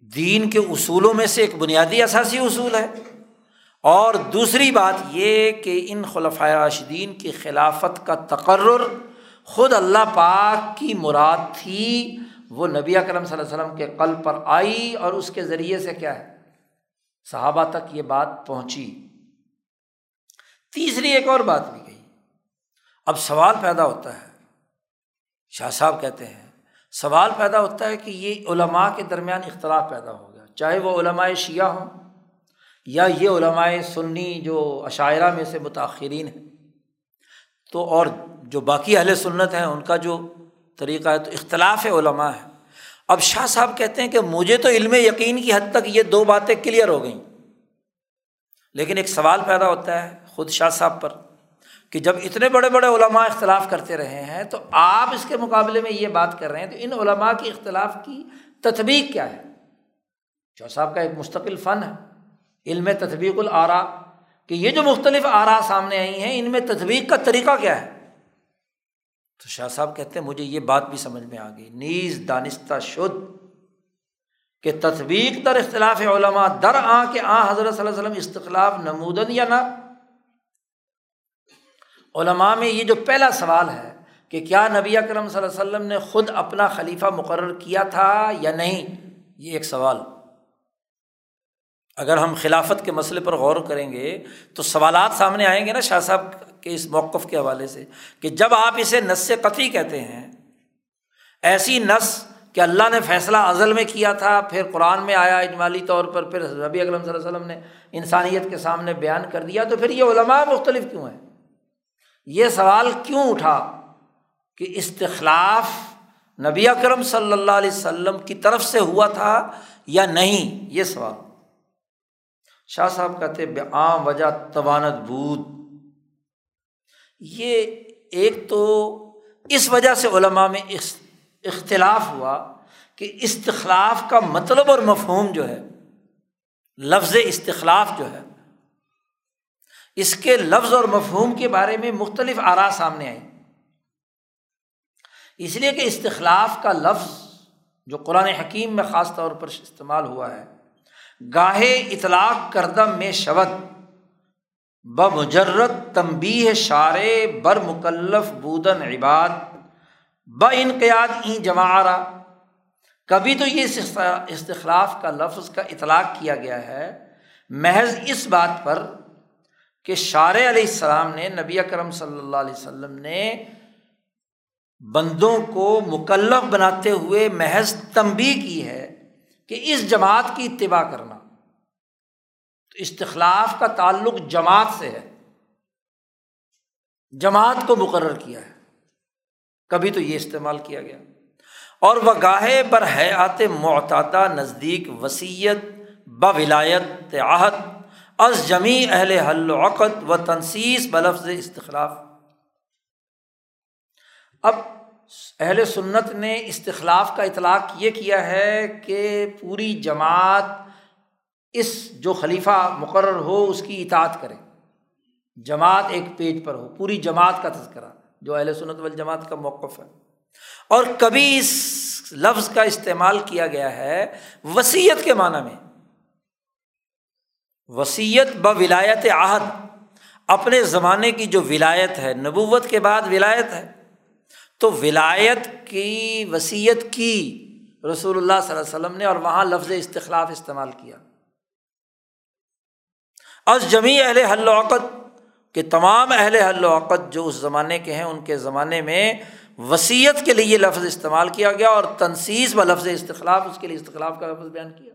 دین کے اصولوں میں سے ایک بنیادی اثاثی اصول ہے۔ اور دوسری بات یہ کہ ان خلفۂ راشدین کی خلافت کا تقرر خود اللہ پاک کی مراد تھی، وہ نبی اکرم صلی اللہ علیہ وسلم کے قلب پر آئی اور اس کے ذریعے سے کیا ہے، صحابہ تک یہ بات پہنچی۔ تیسری ایک اور بات بھی گئی اب سوال پیدا ہوتا ہے، شاہ صاحب کہتے ہیں، سوال پیدا ہوتا ہے کہ یہ علماء کے درمیان اختلاف پیدا ہو گیا، چاہے وہ علماء شیعہ ہوں یا یہ علماء سنی جو عشاعرہ میں سے متاثرین ہیں، تو اور جو باقی اہل سنت ہیں، ان کا جو طریقہ ہے، تو اختلاف علماء ہے اب شاہ صاحب کہتے ہیں کہ مجھے تو علم یقین کی حد تک یہ دو باتیں کلیئر ہو گئیں۔ لیکن ایک سوال پیدا ہوتا ہے خود شاہ صاحب پر کہ جب اتنے بڑے بڑے علماء اختلاف کرتے رہے ہیں، تو آپ اس کے مقابلے میں یہ بات کر رہے ہیں تو ان علماء کی اختلاف کی تطبیق کیا ہے؟ شاہ صاحب کا ایک مستقل فن ہے۔ علم تطبیق العرا کہ یہ جو مختلف آرا سامنے آئی ہیں، ان میں تطبیق کا طریقہ کیا ہے؟ تو شاہ صاحب کہتے ہیں، مجھے یہ بات بھی سمجھ میں آ گئی۔ نیز دانستہ شدھ کہ تطبیق در اختلاف علماء، در آ کہ آ حضرت صلی اللہ علیہ وسلم استخلاف نمودن یا نہ؟ علماء میں یہ جو پہلا سوال ہے کہ کیا نبی اکرم صلی اللہ علیہ وسلم نے خود اپنا خلیفہ مقرر کیا تھا یا نہیں، یہ ایک سوال۔ اگر ہم خلافت کے مسئلے پر غور کریں گے تو سوالات سامنے آئیں گے نا شاہ صاحب کے اس موقف کے حوالے سے کہ جب آپ اسے نس سے قطعی کہتے ہیں، ایسی نس کہ اللہ نے فیصلہ ازل میں کیا تھا، پھر قرآن میں آیا اجمالی طور پر، پھر ربی اکرم صلی اللہ علیہ وسلم نے انسانیت کے سامنے بیان کر دیا، تو پھر یہ علماء مختلف کیوں ہیں؟ یہ سوال کیوں اٹھا کہ استخلاف نبی اکرم صلی اللہ علیہ وسلم کی طرف سے ہوا تھا یا نہیں؟ یہ سوال۔ شاہ صاحب کہتے بے عام وجہ توانت بود یہ ایک تو اس وجہ سے علماء میں اختلاف ہوا کہ استخلاف کا مطلب اور مفہوم جو ہے، لفظ استخلاف جو ہے، اس کے لفظ اور مفہوم کے بارے میں مختلف آرا سامنے آئی اس لیے کہ استخلاف کا لفظ جو قرآن حکیم میں خاص طور پر استعمال ہوا ہے گاہے اطلاق کردم میں شبد بمجرت تمبی شار بر مکلف بودن عباد۔ ب انقیاد این جمارا کبھی تو یہ استخلاف کا لفظ کا اطلاق کیا گیا ہے۔ محض اس بات پر کہ شار علیہ السلام نے نبی اکرم صلی اللہ علیہ وسلم نے بندوں کو مکلف بناتے ہوئے محض تنبی کی ہے کہ اس جماعت کی اتباع کرنا۔ تو استخلاف کا تعلق جماعت سے ہے۔ جماعت کو مقرر کیا ہے۔ کبھی تو یہ استعمال کیا گیا۔ اور وہ گاہے بر حیات معتادہ نزدیک وسیعت بولایت آہت از جمی اہل حل وقت و تنسیس بلفظ استخلاف۔ اب اہل سنت نے استخلاف کا اطلاق یہ کیا ہے کہ پوری جماعت اس جو خلیفہ مقرر ہو اس کی اطاعت کرے۔ جماعت ایک پیج پر ہو، پوری جماعت کا تذکرہ، جو اہل سنت والجماعت کا موقف ہے۔ اور کبھی اس لفظ کا استعمال کیا گیا ہے وسیعت کے معنی میں۔ وسیعت ب ولایت عہد۔ اپنے زمانے کی جو ولایت ہے، نبوت کے بعد ولایت ہے۔ تو ولایت کی، وسیعت کی رسول اللہ صلی اللہ علیہ وسلم نے اور وہاں لفظ استخلاف استعمال کیا۔ از جمی اہل حل وقت کہ تمام اہل حل وقت جو اس زمانے کے ہیں، ان کے زمانے میں وسیعت کے لیے یہ لفظ استعمال کیا گیا اور تنسیز و لفظ استخلاف، اس کے لیے استخلاف کا لفظ بیان کیا۔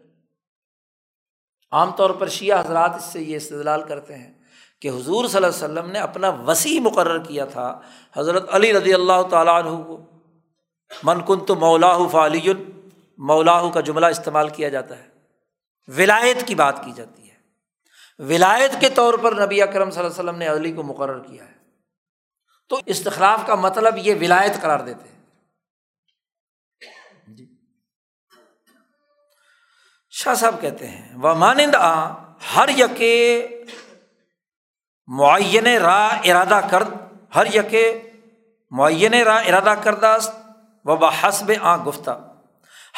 عام طور پر شیعہ حضرات اس سے یہ استدلال کرتے ہیں کہ حضور صلی اللہ علیہ وسلم نے اپنا وسیع مقرر کیا تھا حضرت علی رضی اللہ تعالیٰ عنہ کو۔ من کن تو مولاح فعلی مولاح کا جملہ استعمال کیا جاتا ہے۔ ولایت کی بات کی جاتی ہے۔ ولایت کے طور پر نبی اکرم صلی اللہ علیہ وسلم نے علی کو مقرر کیا ہے۔ تو استخلاف کا مطلب یہ ولایت قرار دیتے ہیں۔ جی۔ شاہ صاحب کہتے ہیں وہ مانند آ ہر یقے معین راہ ارادہ کرد ہر یقے معین راہ ارادہ کرداست و بحسب آ گفتہ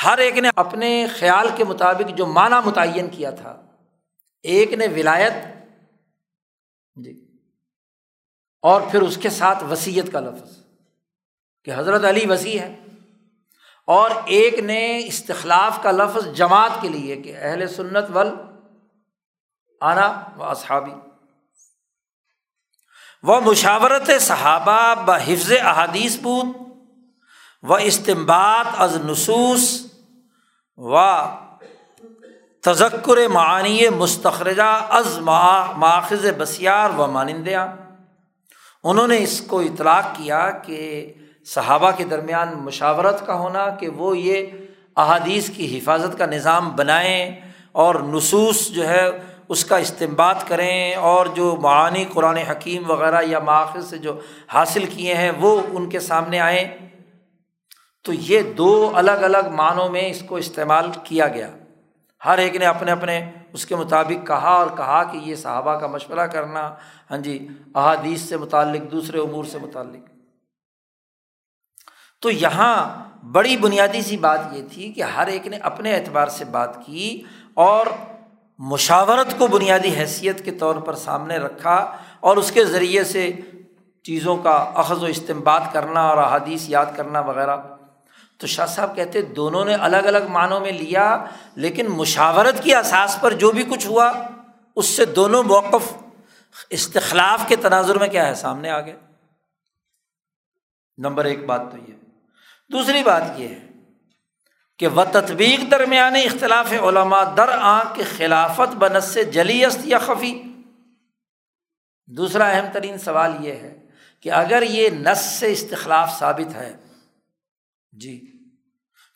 ہر ایک نے اپنے خیال کے مطابق جو معنی متعین کیا تھا ایک نے ولایت جی اور پھر اس کے ساتھ وسیعت کا لفظ، کہ حضرت علی وسیع ہے اور ایک نے استخلاف کا لفظ جماعت کے لیے، کہ اہل سنت ول آنا و اصحابی۔ وہ مشاورت صحابہ ب حفظ احادیث بود و استمباد از نصوص، و تذکر معنی مستخرجہ از ماخذ بسیار و مانندیاں انہوں نے اس کو اطلاق کیا کہ صحابہ کے درمیان مشاورت کا ہونا کہ وہ یہ احادیث کی حفاظت کا نظام بنائیں اور نصوص جو ہے اس کا استعمال کریں اور جو معانی قرآن حکیم وغیرہ یا ماخذ سے جو حاصل کیے ہیں وہ ان کے سامنے آئیں۔ تو یہ دو الگ الگ معنوں میں اس کو استعمال کیا گیا۔ ہر ایک نے اپنے اپنے اس کے مطابق کہا اور کہا کہ یہ صحابہ کا مشورہ کرنا ہاں جی احادیث سے متعلق، دوسرے امور سے متعلق۔ تو یہاں بڑی بنیادی سی بات یہ تھی کہ ہر ایک نے اپنے اعتبار سے بات کی اور مشاورت کو بنیادی حیثیت کے طور پر سامنے رکھا اور اس کے ذریعے سے چیزوں کا اخذ و استعمال کرنا اور احادیث یاد کرنا وغیرہ۔ تو شاہ صاحب کہتے دونوں نے الگ الگ معنوں میں لیا، لیکن مشاورت کی اساس پر جو بھی کچھ ہوا، اس سے دونوں موقف استخلاف کے تناظر میں کیا ہے؟ سامنے آ گئے نمبر ایک بات تو یہ۔ دوسری بات یہ ہے کہ وہ تطبیق درمیان اختلاف علماء در آنکھ کے خلافت بنس سے جلی است یا خفی۔ دوسرا اہم ترین سوال یہ ہے کہ اگر یہ نس سے استخلاف ثابت ہے جی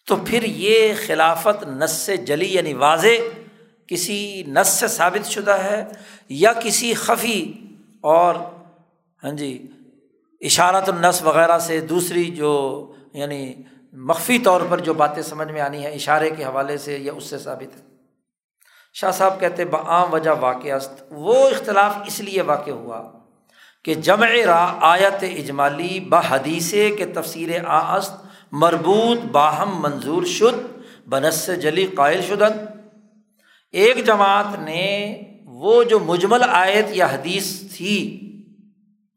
تو پھر یہ خلافت نس سے جلی یعنی واضح کسی نس سے ثابت شدہ ہے یا کسی خفی اور ہاں جی اشارت النس وغیرہ سے دوسری جو یعنی مخفی طور پر جو باتیں سمجھ میں آنی ہیں، اشارے کے حوالے سے یا اس سے ثابت ہے شاہ صاحب کہتے بعام وجہ واقع است۔ وہ اختلاف اس لیے واقع ہوا کہ جمع را آیت اجمالی بحدیث کے تفسیر آ است مربوط باہم منظور شد، بنس جلی قائل شدن۔ ایک جماعت نے وہ جو مجمل آیت یا حدیث تھی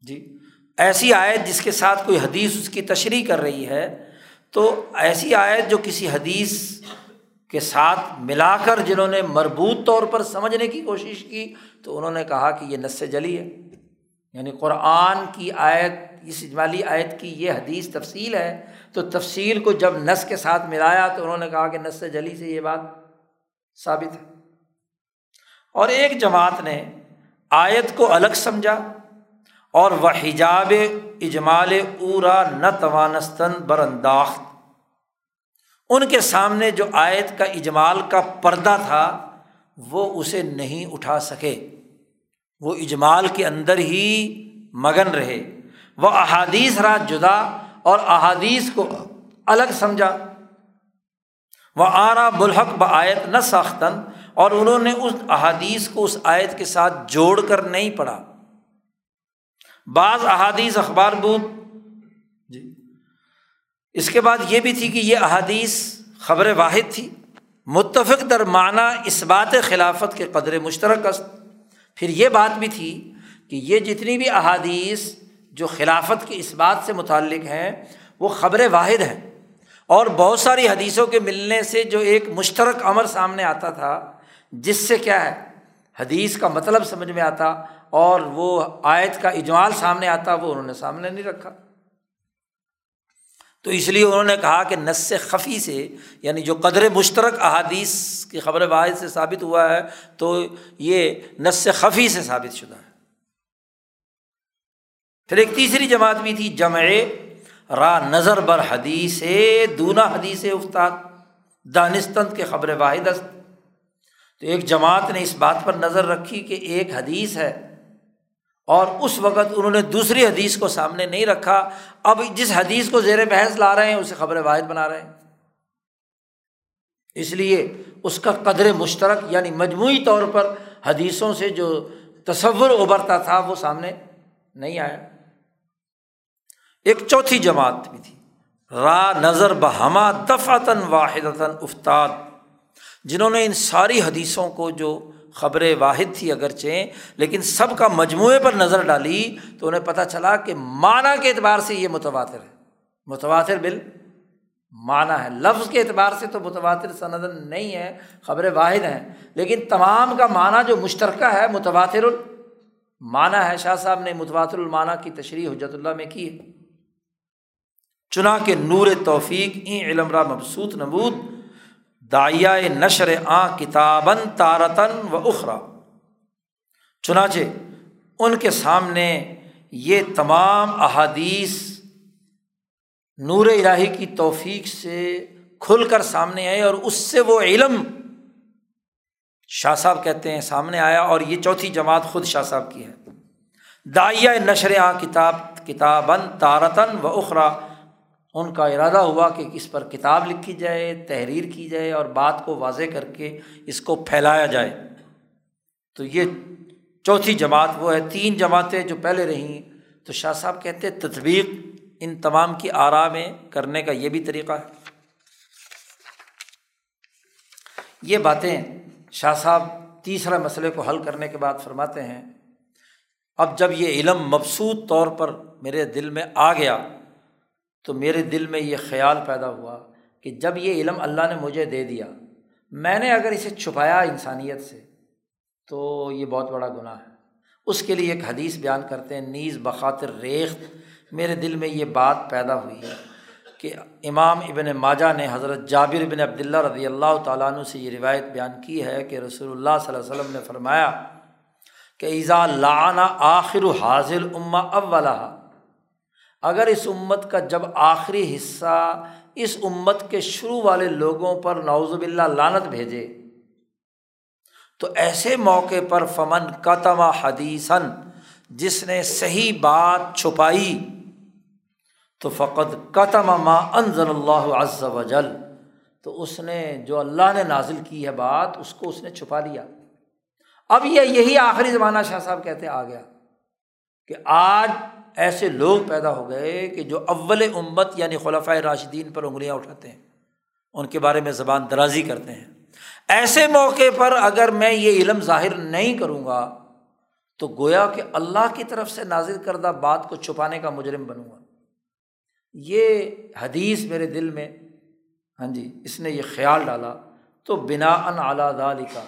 جی ایسی آیت جس کے ساتھ کوئی حدیث اس کی تشریح کر رہی ہے، تو ایسی آیت جو کسی حدیث کے ساتھ ملا کر جنہوں نے مربوط طور پر سمجھنے کی کوشش کی، تو انہوں نے کہا کہ یہ نس جلی ہے۔ یعنی قرآن کی آیت، اس اجمالی آیت کی یہ حدیث تفصیل ہے تو تفصیل کو جب نس کے ساتھ ملایا تو انہوں نے کہا کہ نس جلی سے یہ بات ثابت ہے۔ اور ایک جماعت نے آیت کو الگ سمجھا اور وہ حجاب اجمال اورا نہ توانستن بر انداخت ان کے سامنے جو آیت کا اجمال کا پردہ تھا وہ اسے نہیں اٹھا سکے۔ وہ اجمال کے اندر ہی مگن رہے۔ وہ احادیث رہا جدا اور احادیث کو الگ سمجھا۔ وہ آرا بلحق ب آیت نہ ساختن۔ اور انہوں نے اس احادیث کو اس آیت کے ساتھ جوڑ کر نہیں پڑھا۔ بعض احادیث اخبار بود۔ جی۔ اس کے بعد یہ بھی تھی کہ یہ احادیث خبر واحد تھی۔ متفق در معنی اس بات خلافت کے قدر مشترک است۔ پھر یہ بات بھی تھی کہ یہ جتنی بھی احادیث جو خلافت کے اس بات سے متعلق ہیں، وہ خبر واحد ہیں۔ اور بہت ساری حدیثوں کے ملنے سے جو ایک مشترک امر سامنے آتا تھا، جس سے کیا ہے، حدیث کا مطلب سمجھ میں آتا اور وہ آیت کا اجمال سامنے آتا، وہ انہوں نے سامنے نہیں رکھا۔ تو اس لیے انہوں نے کہا کہ نس خفی سے یعنی جو قدر مشترک احادیث کی خبر واحد سے ثابت ہوا ہے، تو یہ نس خفی سے ثابت شدہ ہے۔ پھر ایک تیسری جماعت بھی تھی جمع را نظر بر حدیث دونا حدیث افتاد، دانستند کے خبر واحد است۔ تو ایک جماعت نے اس بات پر نظر رکھی کہ ایک حدیث ہے اور اس وقت انہوں نے دوسری حدیث کو سامنے نہیں رکھا۔ اب جس حدیث کو زیر بحث لا رہے ہیں، اسے خبر واحد بنا رہے ہیں۔ اس لیے اس کا قدر مشترک یعنی مجموعی طور پر حدیثوں سے جو تصور ابھرتا تھا، وہ سامنے نہیں آیا۔ ایک چوتھی جماعت بھی تھی۔ را نظر بہما دفعتاً واحد افتاد۔ جنہوں نے ان ساری حدیثوں کو جو خبر واحد تھی اگرچہ، لیکن سب کا مجموعے پر نظر ڈالی تو انہیں پتہ چلا کہ معنی کے اعتبار سے یہ متواتر ہے۔ متواتر بل، معنی ہے۔ لفظ کے اعتبار سے تو متواتر سند نہیں ہے، خبر واحد ہیں۔ لیکن تمام کا معنی جو مشترکہ ہے، متواتر المعنی ہے۔ شاہ صاحب نے متواتر المعنی کی تشریح حجرت اللہ میں کی ہے۔ چنا کے نور توفیق این علم را مبسوط نبود دائیا نشر آ کتابن تارتن و اخرا۔ چنانچہ ان کے سامنے یہ تمام احادیث نور الہی کی توفیق سے کھل کر سامنے آئے اور اس سے وہ علم شاہ صاحب کہتے ہیں سامنے آیا اور یہ چوتھی جماعت خود شاہ صاحب کی ہے۔ دائیا نشر آ کتاب کتابن تارتن و اخرا۔ ان کا ارادہ ہوا کہ اس پر کتاب لکھی جائے، تحریر کی جائے اور بات کو واضح کر کے اس کو پھیلایا جائے۔ تو یہ چوتھی جماعت وہ ہے، تین جماعتیں جو پہلے رہیں۔ تو شاہ صاحب کہتے تطبیق ان تمام کی آرا میں کرنے کا یہ بھی طریقہ ہے۔ یہ باتیں شاہ صاحب تیسرا مسئلے کو حل کرنے کے بعد فرماتے ہیں۔ اب جب یہ علم مبسوط طور پر میرے دل میں آ گیا تو میرے دل میں یہ خیال پیدا ہوا کہ جب یہ علم اللہ نے مجھے دے دیا، میں نے اگر اسے چھپایا انسانیت سے، تو یہ بہت بڑا گناہ ہے۔ اس کے لیے ایک حدیث بیان کرتے ہیں، نیز بخاطر ریخت میرے دل میں یہ بات پیدا ہوئی ہے کہ امام ابن ماجہ نے حضرت جابر ابن عبداللہ رضی اللہ تعالیٰ عنہ سے یہ روایت بیان کی ہے کہ رسول اللہ صلی اللہ علیہ وسلم نے فرمایا کہ ایزا لعنہ آخر حاضر اما اولا اگر اس امت کا جب آخری حصہ اس امت کے شروع والے لوگوں پر نوز باللہ لانت بھیجے، تو ایسے موقع پر فمن قتم حدیثن جس نے صحیح بات چھپائی، تو فقط قتم ما انضل اللہ عز و جل۔ تو اس نے جو اللہ نے نازل کی ہے بات، اس کو اس نے چھپا لیا۔ اب یہ یہی آخری زمانہ شاہ صاحب کہتے آ گیا کہ آج ایسے لوگ پیدا ہو گئے کہ جو اول امت یعنی خلفۂ راشدین پر انگلیاں اٹھاتے ہیں، ان کے بارے میں زبان درازی کرتے ہیں۔ ایسے موقع پر اگر میں یہ علم ظاہر نہیں کروں گا، تو گویا کہ اللہ کی طرف سے نازل کردہ بات کو چھپانے کا مجرم بنوں گا۔ یہ حدیث میرے دل میں ہاں جی اس نے یہ خیال ڈالا۔ تو بنا ان اعلیٰ دال کا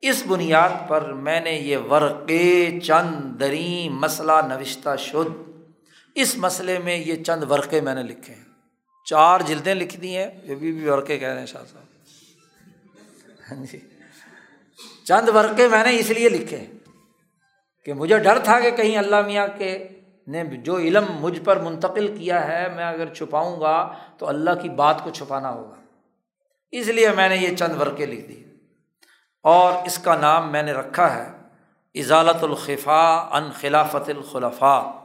اس بنیاد پر میں نے یہ ورقے چند دری مسئلہ نوشتہ شد اس مسئلے میں یہ چند ورقے میں نے لکھے ہیں۔ چار جلدیں لکھ دی ہیں، یہ بھی بھی ورقے کہہ رہے ہیں شاہ صاحب۔ ہاں جی۔ چند ورقے میں نے اس لیے لکھے کہ مجھے ڈر تھا کہ کہیں اللہ میاں کے نے جو علم مجھ پر منتقل کیا ہے، میں اگر چھپاؤں گا تو اللہ کی بات کو چھپانا ہوگا۔ اس لیے میں نے یہ چند ورقے لکھ دی اور اس کا نام میں نے رکھا ہے اضالت الخفا ان خلافت الخلفاء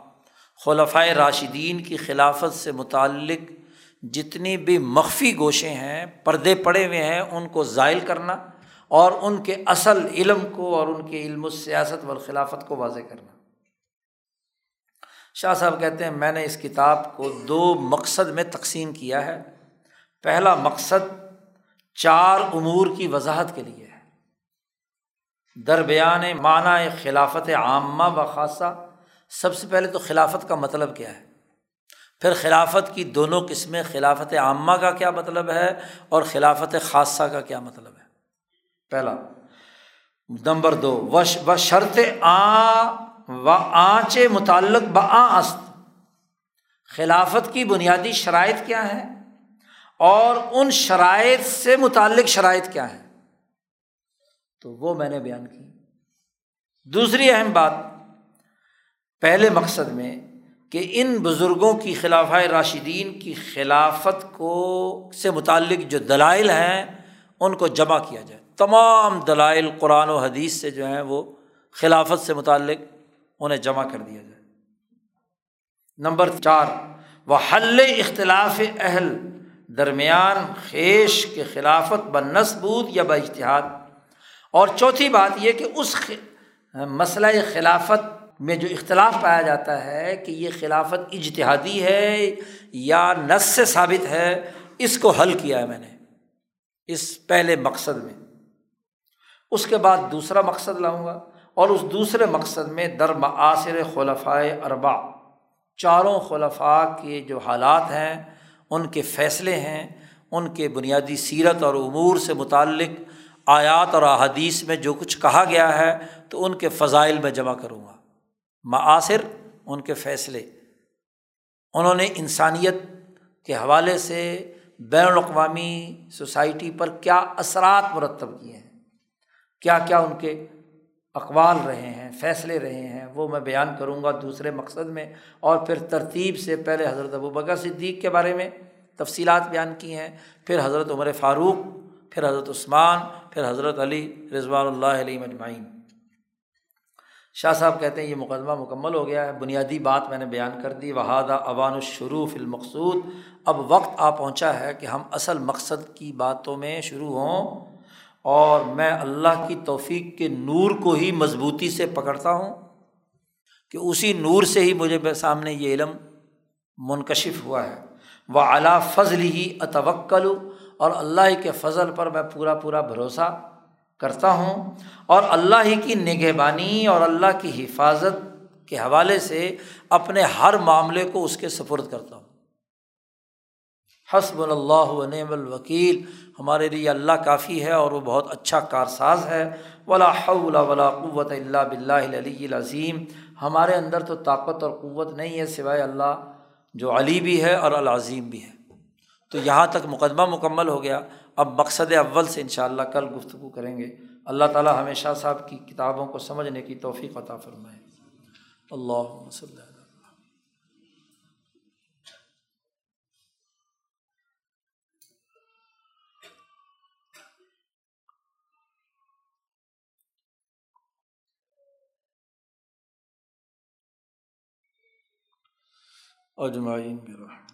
خلفۂ راشدین کی خلافت سے متعلق جتنی بھی مخفی گوشے ہیں، پردے پڑے ہوئے ہیں، ان کو ذائل کرنا اور ان کے اصل علم کو اور ان کے علم و سیاست و خلافت کو واضح کرنا۔ شاہ صاحب کہتے ہیں، میں نے اس کتاب کو دو مقصد میں تقسیم کیا ہے۔ پہلا مقصد چار امور کی وضاحت کے لیے۔ ہے درمیان معنی خلافت عامہ و خاصہ، سب سے پہلے تو خلافت کا مطلب کیا ہے؟ پھر خلافت کی دونوں قسمیں، خلافت عامہ کا کیا مطلب ہے اور خلافت خاصہ کا کیا مطلب ہے؟ پہلا، نمبر دو، و شرط آ و آنچ متعلق ب است۔ خلافت کی بنیادی شرائط کیا ہے اور ان شرائط سے متعلق شرائط کیا ہے تو وہ میں نے بیان کی۔ دوسری اہم بات پہلے مقصد میں کہ ان بزرگوں کی خلاف راشدین کی خلافت کو سے متعلق جو دلائل ہیں، ان کو جمع کیا جائے۔ تمام دلائل قرآن و حدیث سے جو ہیں، وہ خلافت سے متعلق انہیں جمع کر دیا جائے۔ نمبر چار وہ حل اختلاف اہل درمیان خیش کے خلافت ب نسبود یا اشتہاد اور چوتھی بات یہ کہ اس مسئلہ خلافت میں جو اختلاف پایا جاتا ہے کہ یہ خلافت اجتہادی ہے یا نس سے ثابت ہے، اس کو حل کیا ہے میں نے، اس پہلے مقصد میں۔ اس کے بعد دوسرا مقصد لاؤں گا اور اس دوسرے مقصد میں در معاصر خلفۂ اربا چاروں خلفاء کے جو حالات ہیں، ان کے فیصلے ہیں، ان کے بنیادی سیرت اور امور سے متعلق آیات اور احادیث میں جو کچھ کہا گیا ہے تو ان کے فضائل میں جمع کروں گا۔ معاصر ان کے فیصلے۔ انہوں نے انسانیت کے حوالے سے بین الاقوامی سوسائٹی پر کیا اثرات مرتب کیے ہیں؟ کیا کیا ان کے اقوال رہے ہیں، فیصلے رہے ہیں، وہ میں بیان کروں گا دوسرے مقصد میں۔ اور پھر ترتیب سے پہلے حضرت ابو بکر صدیق کے بارے میں تفصیلات بیان کی ہیں۔ پھر حضرت عمر فاروق، پھر حضرت عثمان پھر حضرت علی رضوان اللہ علیہ مجمعین۔ شاہ صاحب کہتے ہیں یہ مقدمہ مکمل ہو گیا ہے، بنیادی بات میں نے بیان کر دی وہادہ اوان الشروف المقصود۔ اب وقت آ پہنچا ہے کہ ہم اصل مقصد کی باتوں میں شروع ہوں اور میں اللہ کی توفیق کے نور کو ہی مضبوطی سے پکڑتا ہوں کہ اسی نور سے ہی مجھے سامنے یہ علم منکشف ہوا ہے۔ وہ اعلیٰ فضل ہی اتوکل اور اللہ کے فضل پر میں پورا پورا بھروسہ کرتا ہوں اور اللہ ہی کی نگہبانی اور اللہ کی حفاظت کے حوالے سے اپنے ہر معاملے کو اس کے سفرد کرتا ہوں۔ حسب اللہ نعم الوکیل، ہمارے لیے اللہ کافی ہے اور وہ بہت اچھا کارساز ہے۔ ولا حول ولا قوت اللہ بلّہ علی العظیم۔ ہمارے اندر تو طاقت اور قوت نہیں ہے سوائے اللہ، جو علی بھی ہے اور العظیم بھی ہے۔ تو یہاں تک مقدمہ مکمل ہو گیا۔ اب مقصد اول سے ان شاء اللہ کل گفتگو کریں گے۔ اللہ تعالیٰ ہمیشہ صاحب کی کتابوں کو سمجھنے کی توفیق عطا فرمائے۔ اللہ وسلم اجمعین برحمت